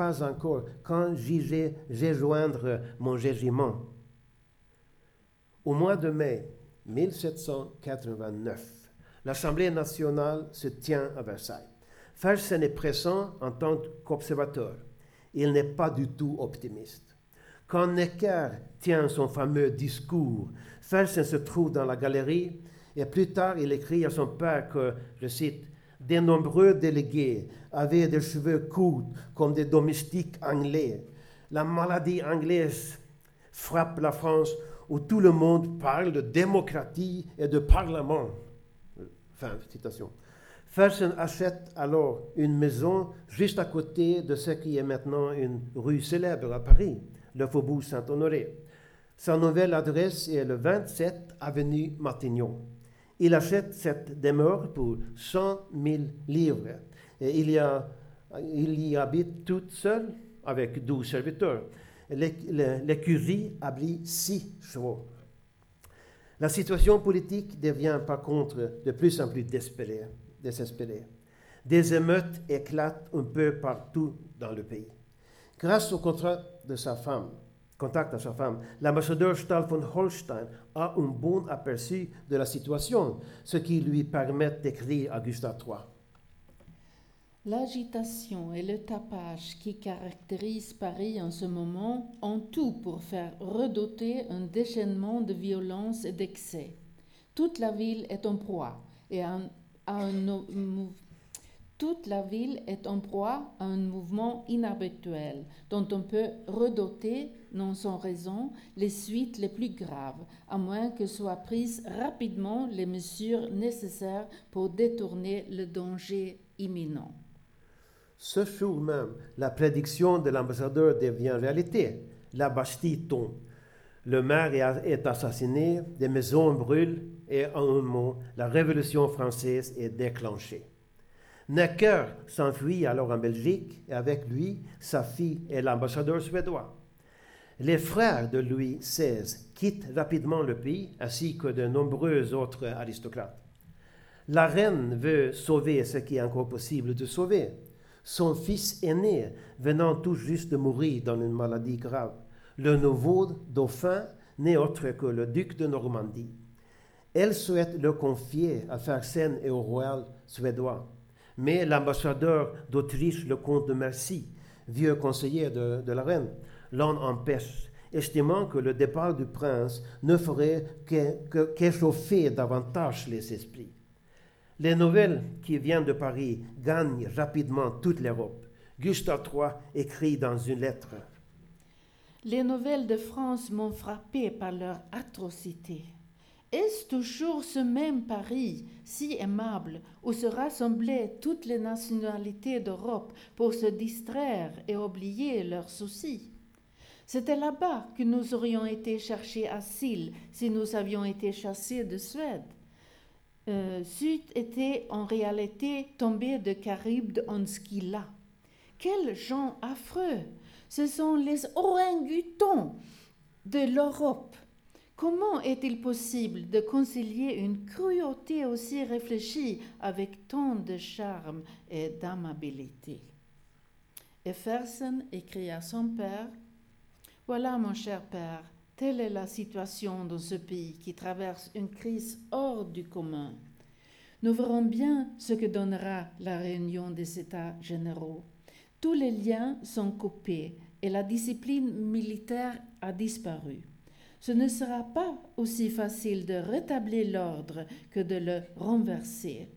mon régiment. Au mois de mai 1789, l'Assemblée nationale se tient à Versailles. Fersen est présent en tant qu'observateur. Il n'est pas du tout optimiste. Quand Necker tient son fameux discours, Fersen se trouve dans la galerie et plus tard il écrit à son père que, je cite, des nombreux délégués avaient des cheveux courts comme des domestiques anglais. La maladie anglaise frappe la France où tout le monde parle de démocratie et de parlement. Fin citation. Fersen achète alors une maison juste à côté de ce qui est maintenant une rue célèbre à Paris, le Faubourg Saint-Honoré. Sa nouvelle adresse est le 27 avenue Matignon. Il achète cette demeure pour 100 000 livres il y, habite toute seule avec 12 serviteurs. L'é- l'é- L'écurie abrit six chevaux. La situation politique devient par contre de plus en plus désespérée. Des émeutes éclatent un peu partout dans le pays. Grâce au contrat de sa femme, contact sa femme, l'ambassadeur Stahl von Holstein a un bon aperçu de la situation, ce qui lui permet d'écrire à Gustave III. L'agitation et le tapage qui caractérisent Paris en ce moment ont tout pour faire redouter un déchaînement de violence et d'excès. Toute la ville est en proie et à un- à un toute la ville est en proie à un mouvement inhabituel dont on peut redouter, non sans raison, les suites les plus graves, à moins que soient prises rapidement les mesures nécessaires pour détourner le danger imminent. Ce jour même, la prédiction de l'ambassadeur devient réalité. La Bastille tombe. Le maire est assassiné, des maisons brûlent et en un mot, la Révolution française est déclenchée. Necker s'enfuit alors en Belgique et avec lui sa fille et l'ambassadeur suédois. Les frères de Louis XVI quittent rapidement le pays ainsi que de nombreux autres aristocrates. La reine veut sauver ce qui est encore possible de sauver. Son fils aîné venant tout juste de mourir dans une maladie grave. Le nouveau dauphin n'est autre que le duc de Normandie. Elle souhaite le confier à Fersen et au royal suédois. Mais l'ambassadeur d'Autriche, le comte de Mercy, vieux conseiller de, la reine, l'en empêche, estimant que le départ du prince ne ferait qu'échauffer davantage les esprits. Les nouvelles qui viennent de Paris gagnent rapidement toute l'Europe. Gustave III écrit dans une lettre Les nouvelles de France m'ont frappé par leur atrocité. Est-ce toujours ce même Paris, si aimable, où se rassemblaient toutes les nationalités d'Europe pour se distraire et oublier leurs soucis? C'était là-bas que nous aurions été chercher asile si nous avions été chassés de Suède. Euh, c'eût été en réalité tombé de Charybde en Scylla. Quels gens affreux Ce sont les orang-outans de l'Europe. Comment est-il possible de concilier une cruauté aussi réfléchie avec tant de charme et d'amabilité? Et Fersen écrit à son père Voilà, mon cher père, telle est la situation dans ce pays qui traverse une crise hors du commun. Nous verrons bien ce que donnera la réunion des États généraux. Tous les liens sont coupés et la discipline militaire a disparu. Ce ne sera pas aussi facile de rétablir l'ordre que de le renverser.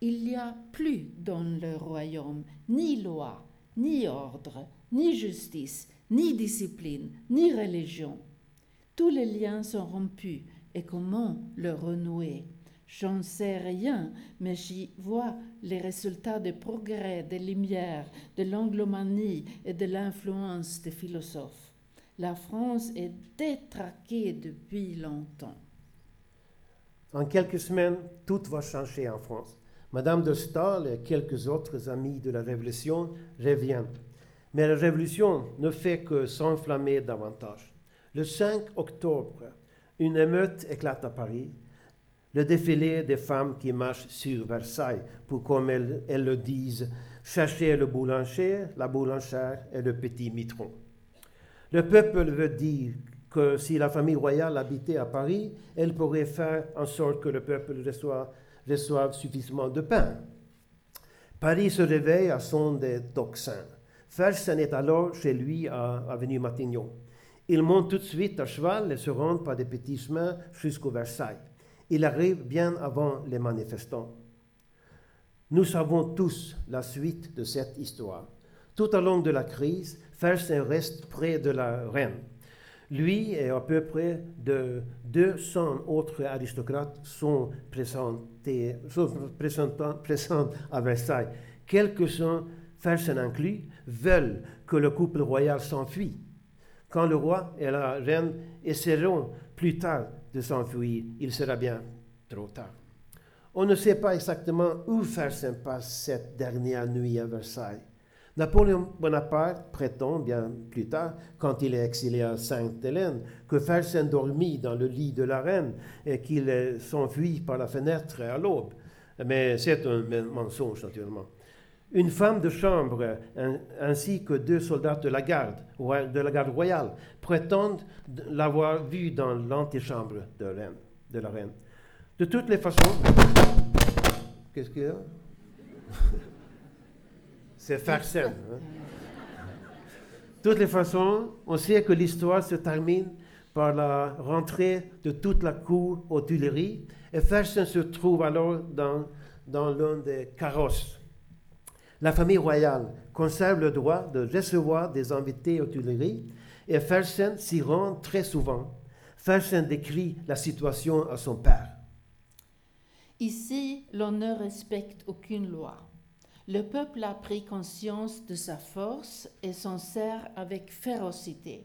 Il n'y a plus dans le royaume ni loi, ni ordre, ni justice, ni discipline, ni religion. Tous les liens sont rompus et comment le renouer? J'en sais rien, mais j'y vois les résultats des progrès, des lumières, de l'anglomanie et de l'influence des philosophes. La France est détraquée depuis longtemps. En quelques semaines, tout va changer en France. Madame de Staël et quelques autres amis de la Révolution reviennent. Mais la Révolution ne fait que s'enflammer davantage. Le 5 octobre, une émeute éclate à Paris le défilé des femmes qui marchent sur Versailles pour, comme elles, le disent, chercher le boulanger, la boulangère et le petit mitron. Le peuple veut dire que si la famille royale habitait à Paris, elle pourrait faire en sorte que le peuple reçoive, suffisamment de pain. Paris se réveille à son des tocsins. Fersen est alors chez lui à Avenue Matignon. Il monte tout de suite à cheval et se rend par des petits chemins jusqu'au Versailles. Il arrive bien avant les manifestants. Nous savons tous la suite de cette histoire. Tout au long de la crise, Fersen reste près de la reine. Lui et à peu près de 200 autres aristocrates sont, présentés, présents à Versailles. Quelques-uns, Fersen inclus, veulent que le couple royal s'enfuit. Quand le roi et la reine essaieront plus tard de s'enfuir, il sera bien trop tard. On ne sait pas exactement où Fersen passe cette dernière nuit à Versailles. Napoléon Bonaparte prétend bien plus tard, quand il est exilé à Sainte-Hélène, que Fersen dormit dans le lit de la reine et qu'il s'enfuit par la fenêtre à l'aube. Mais c'est un mensonge, naturellement. Une femme de chambre ainsi que deux soldats de la garde, de la garde royale prétendent l'avoir vu dans l'antichambre de, de la reine. De toutes les façons, qu'est-ce qu'il y a? C'est Farsen. Hein? De toutes les façons, on sait que l'histoire se termine par la rentrée de toute la cour aux Tuileries et Fersen se trouve alors dans, dans l'un des carrosses la famille royale conserve le droit de recevoir des invités aux Tuileries et Fersen s'y rend très souvent. Fersen décrit la situation à son père. Ici, l'on ne respecte aucune loi. Le peuple a pris conscience de sa force et s'en sert avec férocité.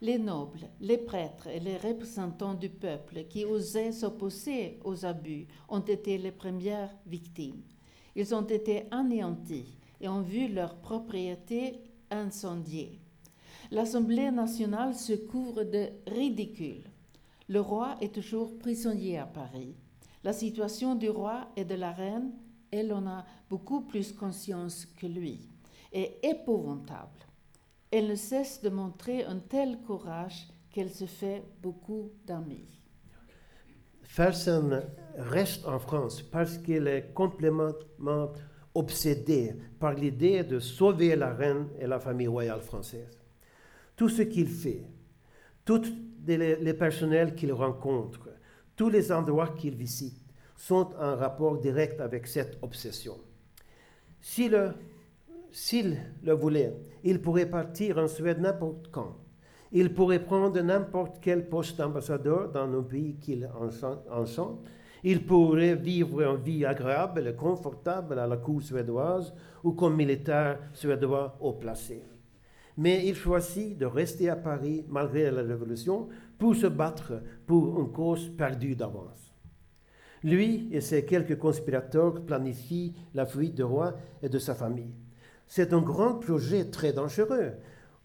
Les nobles, les prêtres et les représentants du peuple qui osaient s'opposer aux abus ont été les premières victimes. Ils ont été anéantis et ont vu leurs propriétés incendiées. L'Assemblée nationale se couvre de ridicule. Le roi est toujours prisonnier à Paris. La situation du roi et de la reine, elle en a beaucoup plus conscience que lui, est épouvantable. Elle ne cesse de montrer un tel courage qu'elle se fait beaucoup d'amis. Fersen reste en France parce qu'il est complètement obsédé par l'idée de sauver la reine et la famille royale française. Tout ce qu'il fait, tous les, personnels qu'il rencontre, tous les endroits qu'il visite sont en rapport direct avec cette obsession. S'il le voulait, il pourrait partir en Suède n'importe quand il pourrait prendre n'importe quel poste d'ambassadeur dans un pays qu'il enchante. Il pourrait vivre une vie agréable et confortable à la cour suédoise ou comme militaire suédois haut placé. Mais il choisit de rester à Paris malgré la Révolution pour se battre pour une cause perdue d'avance. Lui et ses quelques conspirateurs planifient la fuite du roi et de sa famille. C'est un grand projet très dangereux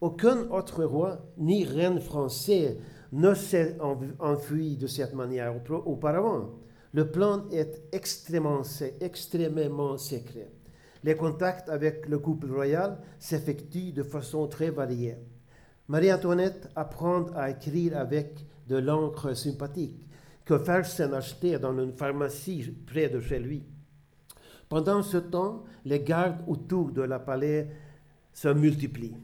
aucun autre roi ni reine français ne s'est enfui de cette manière auparavant. Le plan est extrêmement, extrêmement secret. Les contacts avec le couple royal s'effectuent de façon très variée. Marie-Antoinette apprend à écrire avec de l'encre sympathique que Fersen achetait dans une pharmacie près de chez lui. Pendant ce temps, les gardes autour de la palais se multiplient.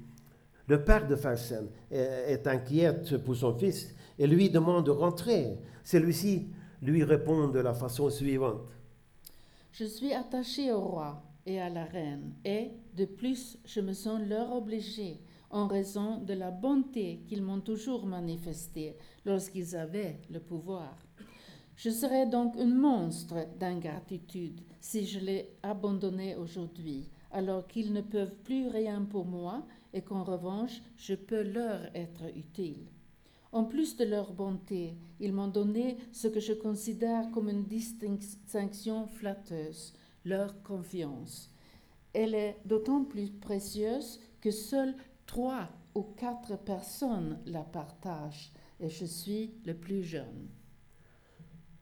Le père de Fersen est, inquiet pour son fils et lui demande de rentrer. Celui-ci lui répond de la façon suivante. Je suis attaché au roi et à la reine, et de plus, je me sens leur obligé en raison de la bonté qu'ils m'ont toujours manifestée lorsqu'ils avaient le pouvoir. Je serais donc un monstre d'ingratitude si je les abandonnais aujourd'hui, alors qu'ils ne peuvent plus rien pour moi et qu'en revanche je peux leur être utile. En plus de leur bonté, ils m'ont donné ce que je considère comme une distinction flatteuse, leur confiance. Elle est d'autant plus précieuse que seules trois ou quatre personnes la partagent et je suis le plus jeune.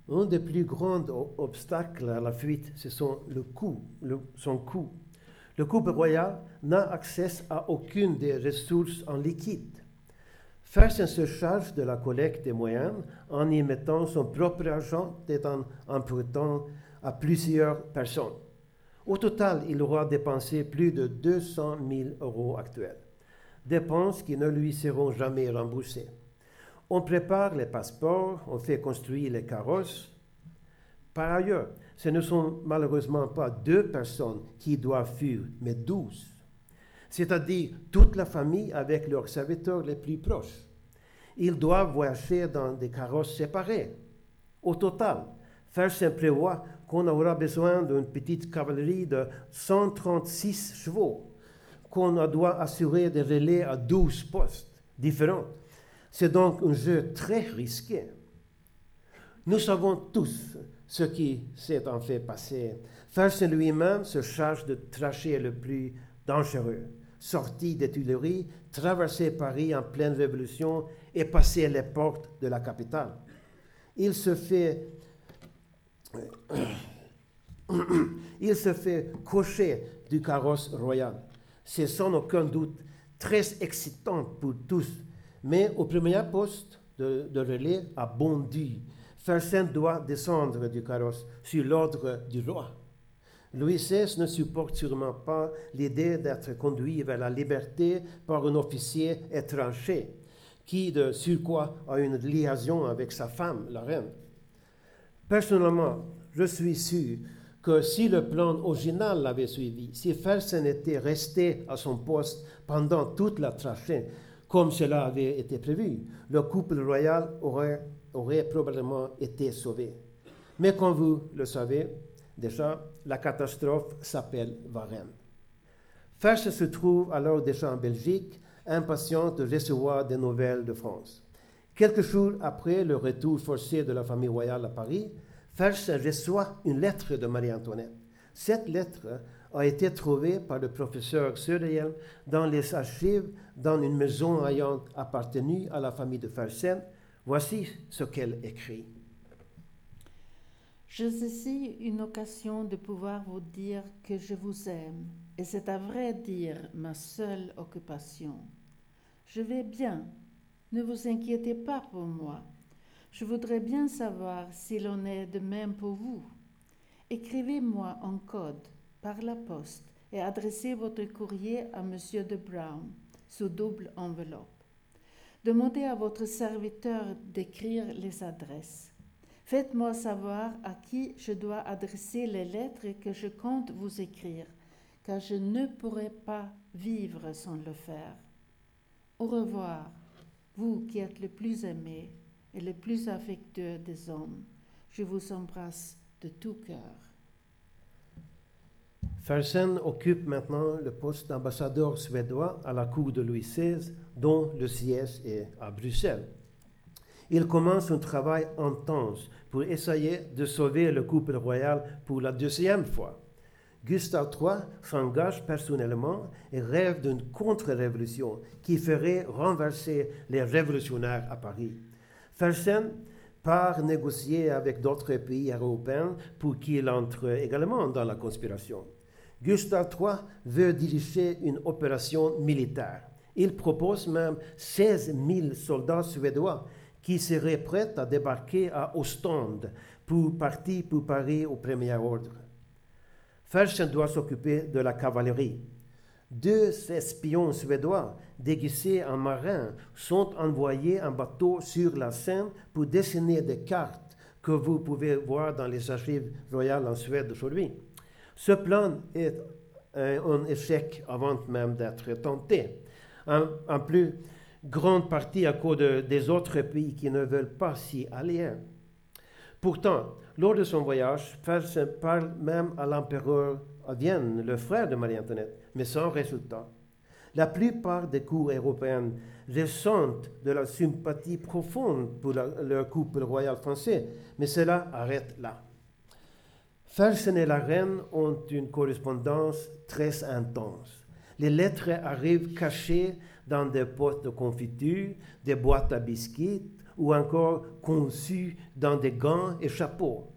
Un des plus grands obstacles à la fuite, c'est son, le coût, son coût. Le couple royal n'a accès à aucune des ressources en liquide. Fersen se charge de la collecte des moyens en y mettant son propre argent et en empruntant à plusieurs personnes. Au total, il aura dépensé plus de 200 000 euros actuels, dépenses qui ne lui seront jamais remboursées. On prépare les passeports, on fait construire les carrosses. Par ailleurs, ce ne sont malheureusement pas deux personnes qui doivent fuir, mais douze. C'est-à-dire toute la famille avec leurs serviteurs les plus proches. Ils doivent voyager dans des carrosses séparés. Au total, Fersen prévoit qu'on aura besoin d'une petite cavalerie de 136 chevaux, qu'on doit assurer des relais à 12 postes différents c'est donc un jeu très risqué. Nous savons tous ce qui s'est en fait passé. Fersen lui-même se charge de tracher le plus dangereux. Sorti des Tuileries, traverser Paris en pleine révolution et passer les portes de la capitale. Il se fait, il se fait cocher du carrosse royal. C'est sans aucun doute très excitant pour tous mais au premier poste de, relais à Bondy, Fersen doit descendre du carrosse sur l'ordre du roi. Louis XVI ne supporte sûrement pas l'idée d'être conduit vers la liberté par un officier étranger, qui de surcroît a une liaison avec sa femme, la reine. Personnellement, je suis sûr que si le plan original l'avait suivi, si Fersen était resté à son poste pendant toute la trachée, comme cela avait été prévu, le couple royal aurait, probablement été sauvé. Mais comme vous le savez déjà, la catastrophe s'appelle Varennes. Ferse se trouve alors déjà en Belgique, impatient de recevoir des nouvelles de France. Quelques jours après le retour forcé de la famille royale à Paris, Ferse reçoit une lettre de Marie-Antoinette. Cette lettre a été trouvée par le professeur Söderhielm dans les archives dans une maison ayant appartenu à la famille de Fersen. Voici ce qu'elle écrit. Je saisis une occasion de pouvoir vous dire que je vous aime, et c'est à vrai dire ma seule occupation. Je vais bien, ne vous inquiétez pas pour moi. Je voudrais bien savoir s'il en est de même pour vous. Écrivez-moi en code par la poste et adressez votre courrier à M. de Brown sous double enveloppe. Demandez à votre serviteur d'écrire les adresses. Faites-moi savoir à qui je dois adresser les lettres que je compte vous écrire, car je ne pourrai pas vivre sans le faire. Au revoir, vous qui êtes le plus aimé et le plus affectueux des hommes. Je vous embrasse de tout cœur. Fersen occupe maintenant le poste d'ambassadeur suédois à la cour de Louis XVI, dont le siège est à Bruxelles. Il commence un travail intense pour essayer de sauver le couple royal pour la deuxième fois. Gustave III s'engage personnellement et rêve d'une contre-révolution qui ferait renverser les révolutionnaires à Paris. Fersen part négocier avec d'autres pays européens pour qu'il entre également dans la conspiration. Gustave III veut diriger une opération militaire. Il propose même 16 000 soldats suédois qui seraient prêts à débarquer à Ostende pour partir pour Paris au premier ordre. Fersen doit s'occuper de la cavalerie. Deux espions suédois déguisés en marins sont envoyés en bateau sur la Seine pour dessiner des cartes que vous pouvez voir dans les archives royales en Suède aujourd'hui. Ce plan est un échec avant même d'être tenté. en, plus grande partie à cause des autres pays qui ne veulent pas s'y aller. Pourtant, lors de son voyage, Fersen parle même à l'empereur à Vienne, le frère de Marie-Antoinette, mais sans résultat. La plupart des cours européennes ressentent de la sympathie profonde pour leur couple royal français, mais cela arrête là. Fersen et la reine ont une correspondance très intense. Les lettres arrivent cachées dans des potes de confiture, des boîtes à biscuits ou encore conçues dans des gants et chapeaux.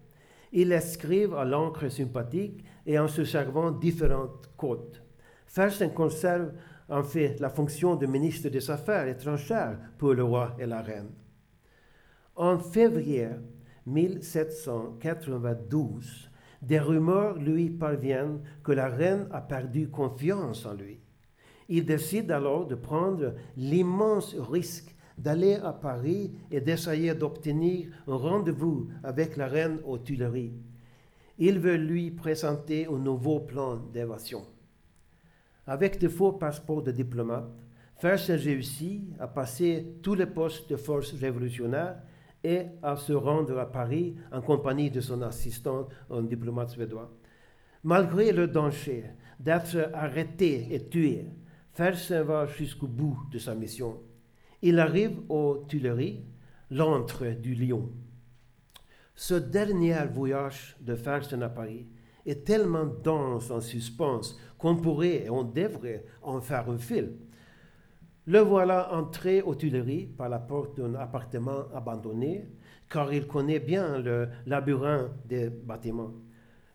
Ils écrivent à l'encre sympathique et en se servant différentes codes. Fersen conserve en fait la fonction de ministre des Affaires étrangères pour le roi et la reine. En février 1792, des rumeurs lui parviennent que la reine a perdu confiance en lui. Il décide alors de prendre l'immense risque d'aller à Paris et d'essayer d'obtenir un rendez-vous avec la reine aux Tuileries. Il veut lui présenter un nouveau plan d'évasion. Avec de faux passeports de diplomate, Fersen réussit à passer tous les postes de force révolutionnaire et à se rendre à Paris en compagnie de son assistant, un diplomate suédois. Malgré le danger d'être arrêté et tué, Fersen va jusqu'au bout de sa mission. Il arrive aux Tuileries, l'antre du lion. Ce dernier voyage de Fersen à Paris est tellement dense en suspense qu'on pourrait et on devrait en faire un film. Le voilà entré aux Tuileries par la porte d'un appartement abandonné, car il connaît bien le labyrinthe des bâtiments.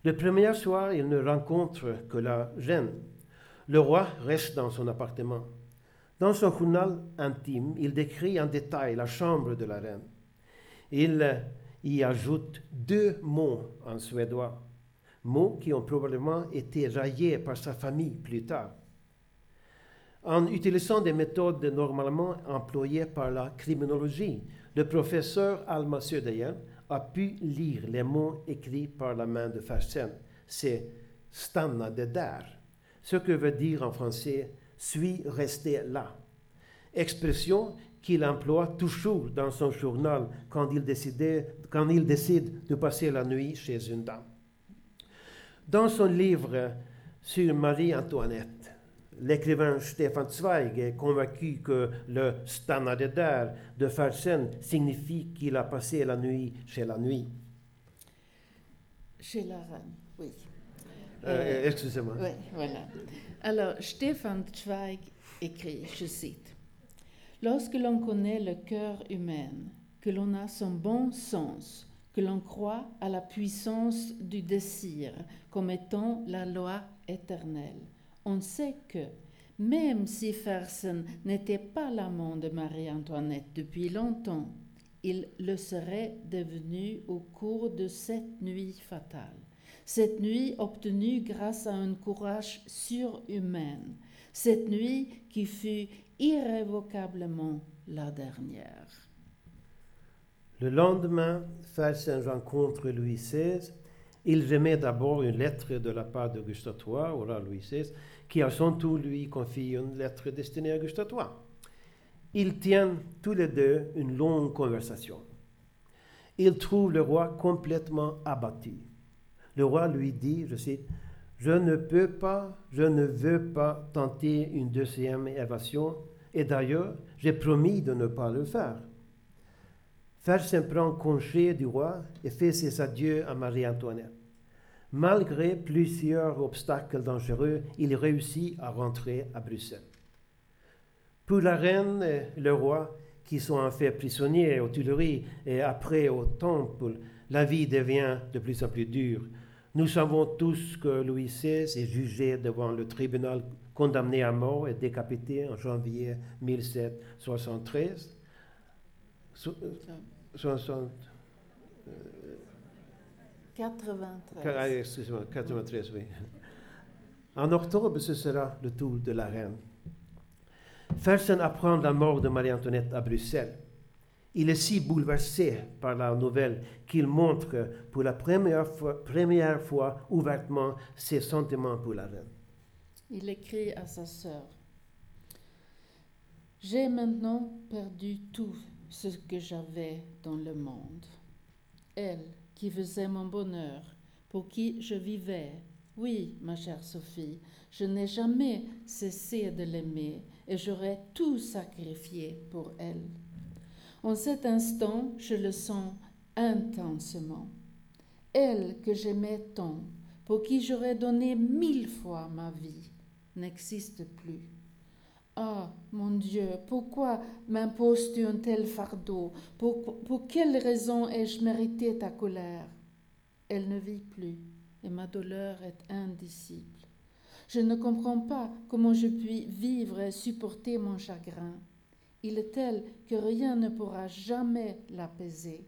Le premier soir, il ne rencontre que la reine. Le roi reste dans son appartement. Dans son journal intime, il décrit en détail la chambre de la reine. Il y ajoute deux mots en suédois mots qui ont probablement été raillés par sa famille plus tard. En utilisant des méthodes normalement employées par la criminologie, le professeur Alma Södergren a pu lire les mots écrits par la main de Fersen. C'est stanna de där, ce que veut dire en français suis resté là. Expression qu'il emploie toujours dans son journal quand il décide de passer la nuit chez une dame. Dans son livre sur Marie-Antoinette, l'écrivain Stefan Zweig est convaincu que le Stanadeder de Fersen signifie qu'il a passé la nuit chez la nuit. Chez la reine, oui. Euh, euh, excusez-moi. Oui, voilà. Alors, Stefan Zweig écrit, je cite, Lorsque l'on connaît le cœur humain, que l'on a son bon sens, que l'on croit à la puissance du désir comme étant la loi éternelle. On sait que, même si Fersen n'était pas l'amant de Marie-Antoinette depuis longtemps, il le serait devenu au cours de cette nuit fatale. Cette nuit obtenue grâce à un courage surhumain. Cette nuit qui fut irrévocablement la dernière. Le lendemain, Fersen rencontre Louis XVI. Il remet d'abord une lettre de la part de Gustave III roi Louis XVI, qui à son tour lui confie une lettre destinée à Gustave. Ils tiennent tous les deux une longue conversation. Il trouve le roi complètement abattu. Le roi lui dit, je cite, Je ne peux pas, je ne veux pas tenter une deuxième évasion, et d'ailleurs, j'ai promis de ne pas le faire. Fersen prend congé du roi et fait ses adieux à Marie-Antoinette. Malgré plusieurs obstacles dangereux, il réussit à rentrer à Bruxelles. Pour la reine et le roi, qui sont en fait prisonniers aux Tuileries et après au Temple, la vie devient de plus en plus dure. Nous savons tous que Louis XVI est jugé devant le tribunal, condamné à mort et décapité en janvier 1773. 60, 93. Ah, excusez-moi, 93, oui. En octobre, ce sera le tour de la reine. Fersen apprend la mort de Marie-Antoinette à Bruxelles. Il est si bouleversé par la nouvelle qu'il montre pour la première fois, première fois ouvertement ses sentiments pour la reine. Il écrit à sa sœur J'ai maintenant perdu tout ce que j'avais dans le monde. Elle qui faisait mon bonheur, pour qui je vivais. Oui, ma chère Sophie, je n'ai jamais cessé de l'aimer et j'aurais tout sacrifié pour elle. En cet instant, je le sens intensement. Elle que j'aimais tant, pour qui j'aurais donné mille fois ma vie, n'existe plus. Ah, mon Dieu, pourquoi m'imposes-tu un tel fardeau? Pour, pour quelle raison ai-je mérité ta colère? Elle ne vit plus, et ma douleur est indicible. Je ne comprends pas comment je puis vivre et supporter mon chagrin. Il est tel que rien ne pourra jamais l'apaiser.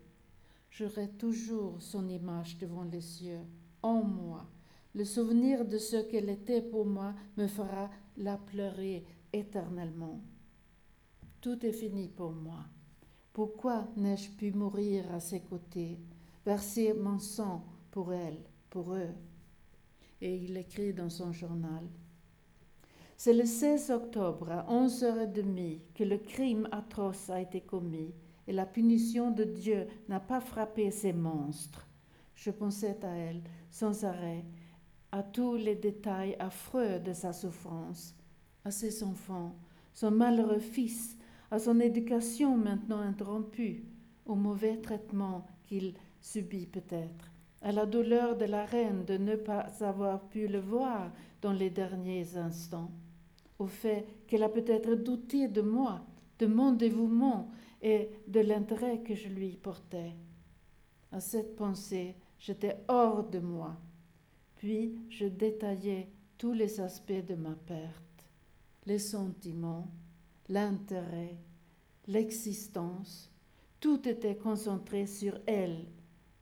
J'aurai toujours son image devant les yeux, en moi. Le souvenir de ce qu'elle était pour moi me fera la pleurer éternellement. Tout est fini pour moi. Pourquoi n'ai-je pu mourir à ses côtés, verser mon sang pour elle, pour eux Et il écrit dans son journal. C'est le 16 octobre à 11h30 que le crime atroce a été commis et la punition de Dieu n'a pas frappé ces monstres. Je pensais à elle sans arrêt, à tous les détails affreux de sa souffrance, à ses enfants, son malheureux fils, à son éducation maintenant interrompue, au mauvais traitement qu'il subit peut-être, à la douleur de la reine de ne pas avoir pu le voir dans les derniers instants, au fait qu'elle a peut-être douté de moi, de mon dévouement et de l'intérêt que je lui portais. À cette pensée, j'étais hors de moi. Puis je détaillais tous les aspects de ma perte les sentiments, l'intérêt, l'existence, tout était concentré sur elle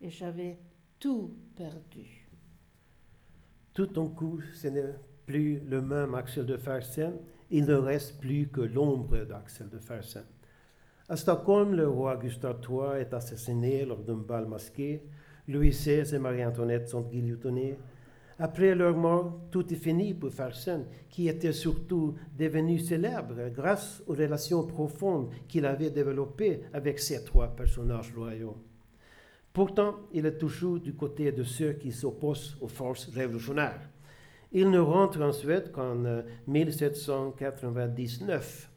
et j'avais tout perdu. Tout d'un coup, ce n'est plus le même Axel de Fersen, il ne reste plus que l'ombre d'Axel de Fersen. À Stockholm, le roi Gustave III est assassiné lors d'un bal masqué. Louis XVI et Marie-Antoinette sont guillotins. Après leur mort, tout est fini pour Fersen, qui était surtout devenu célèbre grâce aux relations profondes qu'il avait développées avec ces trois personnages royaux. Pourtant, il est toujours du côté de ceux qui s'opposent aux forces révolutionnaires. Il ne rentre en Suède qu'en 1799. Euh,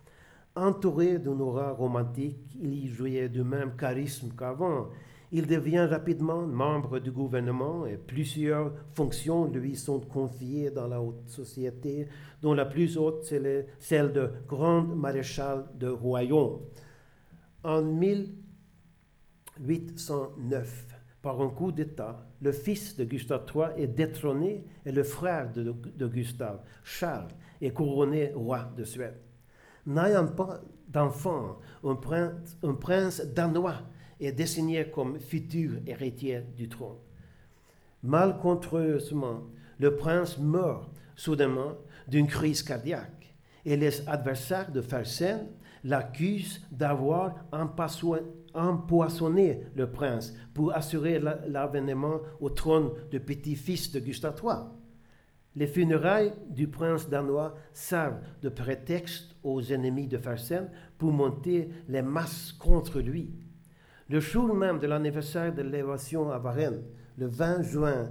Entouré d'une aura romantique, il y jouait du même charisme qu'avant il devient rapidement membre du gouvernement et plusieurs fonctions lui sont confiées dans la haute société, dont la plus haute c'est celle de grand maréchal de royaume. En 1809, par un coup d'État, le fils de Gustave III est détrôné et le frère de, Gustave, Charles, est couronné roi de Suède. N'ayant pas d'enfant, un prince, un prince danois est désigné comme futur héritier du trône. Malcontreusement, le prince meurt soudainement d'une crise cardiaque et les adversaires de Fersen l'accusent d'avoir empoisonné le prince pour assurer l'avènement au trône du petit-fils de Gustave. Les funérailles du prince danois servent de prétexte aux ennemis de Fersen pour monter les masses contre lui. Le jour même de l'anniversaire de l'élévation à Varennes, le 20 juin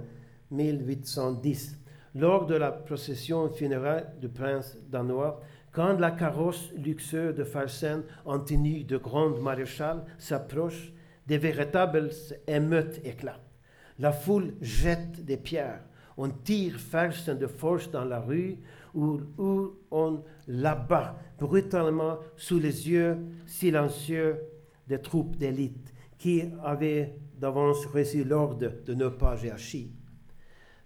1810, lors de la procession funéraire du prince danois, quand la carrosse luxueuse de Farsen en tenue de grande maréchal s'approche, des véritables émeutes éclatent. La foule jette des pierres. On tire Farsen de force dans la rue où, où on l'abat brutalement sous les yeux silencieux des troupes d'élite qui avaient d'avance reçu l'ordre de ne pas réagir.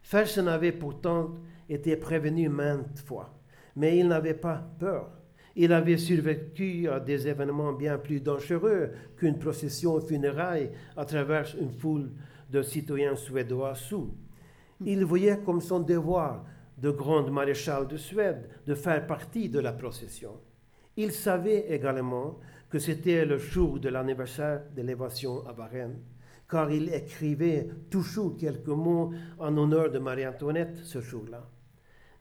Fersen avait pourtant été prévenu maintes fois, mais il n'avait pas peur. Il avait survécu à des événements bien plus dangereux qu'une procession funéraire à travers une foule de citoyens suédois sous. Il voyait comme son devoir de grand maréchal de Suède de faire partie de la procession. Il savait également que c'était le jour de l'anniversaire de l'évasion à Varennes, car il écrivait toujours quelques mots en honneur de Marie-Antoinette ce jour-là.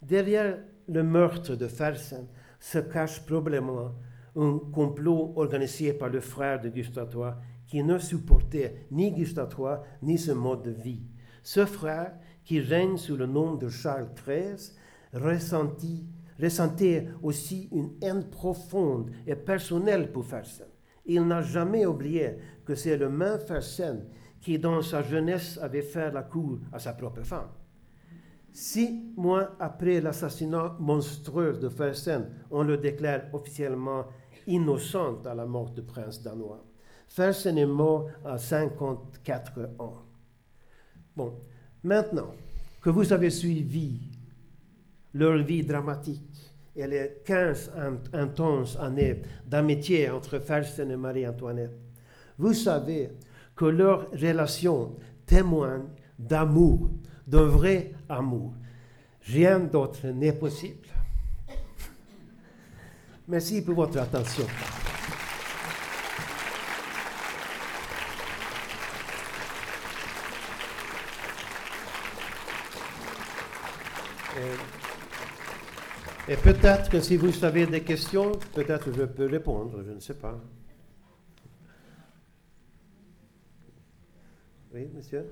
Derrière le meurtre de Fersen se cache probablement un complot organisé par le frère de Gustave III qui ne supportait ni Gustave III ni ce mode de vie. Ce frère, qui règne sous le nom de Charles XIII, ressentit, ressentait aussi une haine profonde et personnelle pour Fersen. Il n'a jamais oublié que c'est le même Fersen qui, dans sa jeunesse, avait fait la cour à sa propre femme. Six mois après l'assassinat monstrueux de Fersen, on le déclare officiellement innocent à la mort du prince danois. Fersen est mort à 54 ans. Bon, maintenant que vous avez suivi leur vie dramatique et les 15 intenses années d'amitié entre Fersen et Marie-Antoinette, vous savez que leur relation témoigne d'amour, d'un vrai amour. Rien d'autre n'est possible. Merci pour votre attention. Et, peut-être que si vous avez des questions, peut-être je peux répondre, je ne sais pas. Oui, monsieur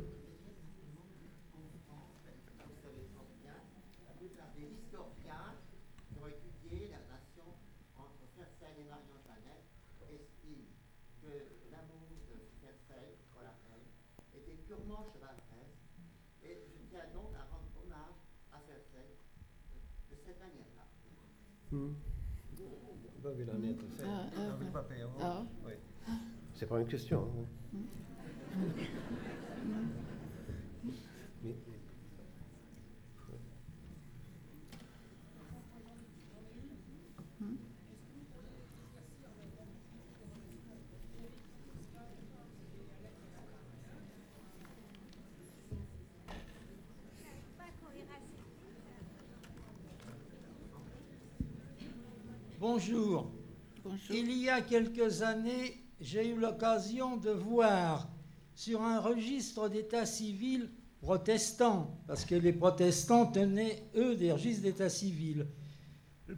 C'est pas une question. Bonjour. Il y a quelques années, j'ai eu l'occasion de voir sur un registre d'état civil protestant, parce que les protestants tenaient, eux, des registres d'état civil,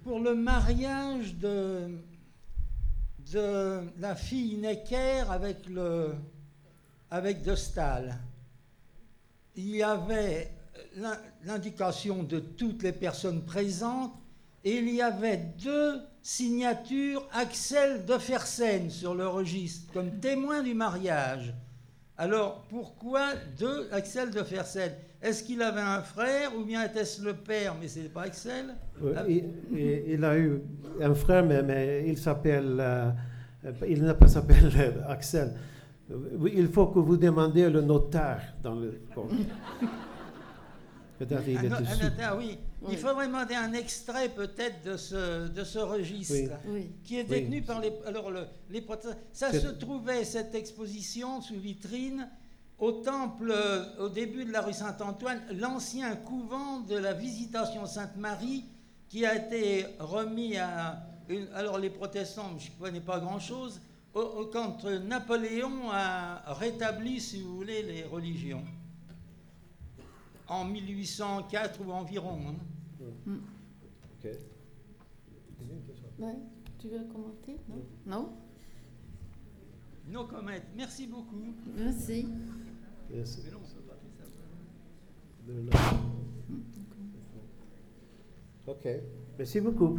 pour le mariage de, de la fille Necker avec, le, avec De Stahl. Il y avait l'indication de toutes les personnes présentes et il y avait deux signatures Axel de Fersen sur le registre comme témoin du mariage. Alors pourquoi deux Axel de Fersen? Est-ce qu'il avait un frère ou bien était-ce le père? Mais ce n'est pas Axel il, a eu un frère, mais, il s'appelle. Euh, il n'a pas s'appelle Axel. Il faut que vous demandiez le notaire dans le Peut-être il était oui. Il faudrait demander un extrait peut-être de ce, de ce registre qui est détenu par les. Alors, le, les Ça se trouvait, cette exposition sous vitrine, au temple, au début de la rue Saint-Antoine, l'ancien couvent de la Visitation Sainte-Marie, qui a été remis à. Une, alors, les protestants, je ne connais pas grand-chose, quand Napoléon a rétabli, si vous voulez, les religions en 1804 ou environ. Hein. Mm. Ok. Ouais. Tu veux commenter? Non? Non Non? Comment Merci beaucoup. Merci. Merci. Ok. Merci beaucoup.